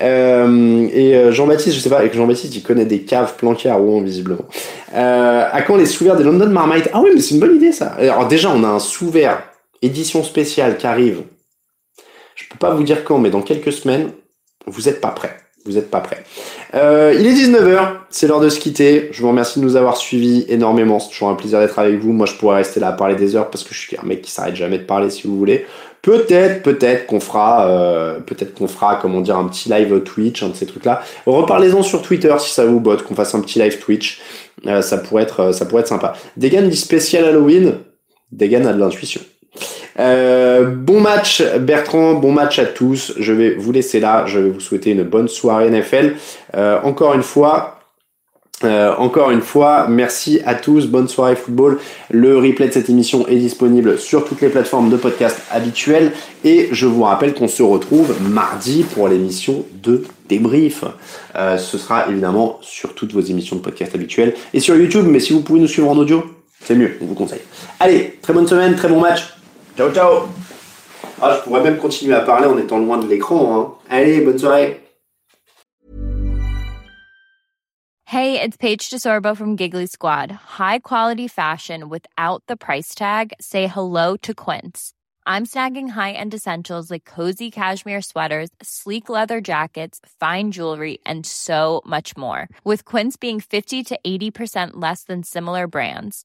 et Jean-Baptiste, je sais pas, avec Jean-Baptiste, il connaît des caves planquées à Rouen visiblement. à quand les sous des London Marmite? Ah oui, mais c'est une bonne idée ça. Alors déjà, on a un sous édition spéciale qui arrive. Je peux pas vous dire quand, mais dans quelques semaines, vous êtes pas prêts vous n'êtes pas prêts. Euh, il est 19h, c'est l'heure de se quitter. Je vous remercie de nous avoir suivis énormément. C'est toujours un plaisir d'être avec vous. Moi, je pourrais rester là à parler des heures parce que je suis un mec qui s'arrête jamais de parler si vous voulez. Peut-être, peut-être qu'on fera, euh, peut-être qu'on fera, comment dire, un petit live Twitch, un de ces trucs-là. Reparlez-en sur Twitter si ça vous botte, qu'on fasse un petit live Twitch. Euh, ça pourrait être, ça pourrait être sympa. Degan dit spécial Halloween. Degan a de l'intuition. Euh, bon match Bertrand, bon match à tous. Je vais vous laisser là. Je vais vous souhaiter une bonne soirée NFL. Euh, encore une fois. Euh, encore une fois, merci à tous, bonne soirée football. Le replay de cette émission est disponible sur toutes les plateformes de podcast habituelles et je vous rappelle qu'on se retrouve mardi pour l'émission de débrief. ce sera évidemment sur toutes vos émissions de podcast habituelles et sur YouTube, mais si vous pouvez nous suivre en audio, c'est mieux, on vous conseille. Allez, très bonne semaine, très bon match. Ciao, ciao. Ah, je pourrais même continuer à parler en étant loin de l'écran. Hein. Allez, bonne soirée. Hey, it's Paige DeSorbo from Giggly Squad. High quality fashion without the price tag. Say hello to Quince. I'm snagging high-end essentials like cozy cashmere sweaters, sleek leather jackets, fine jewelry, and so much more. With Quince being 50 to 80% less than similar brands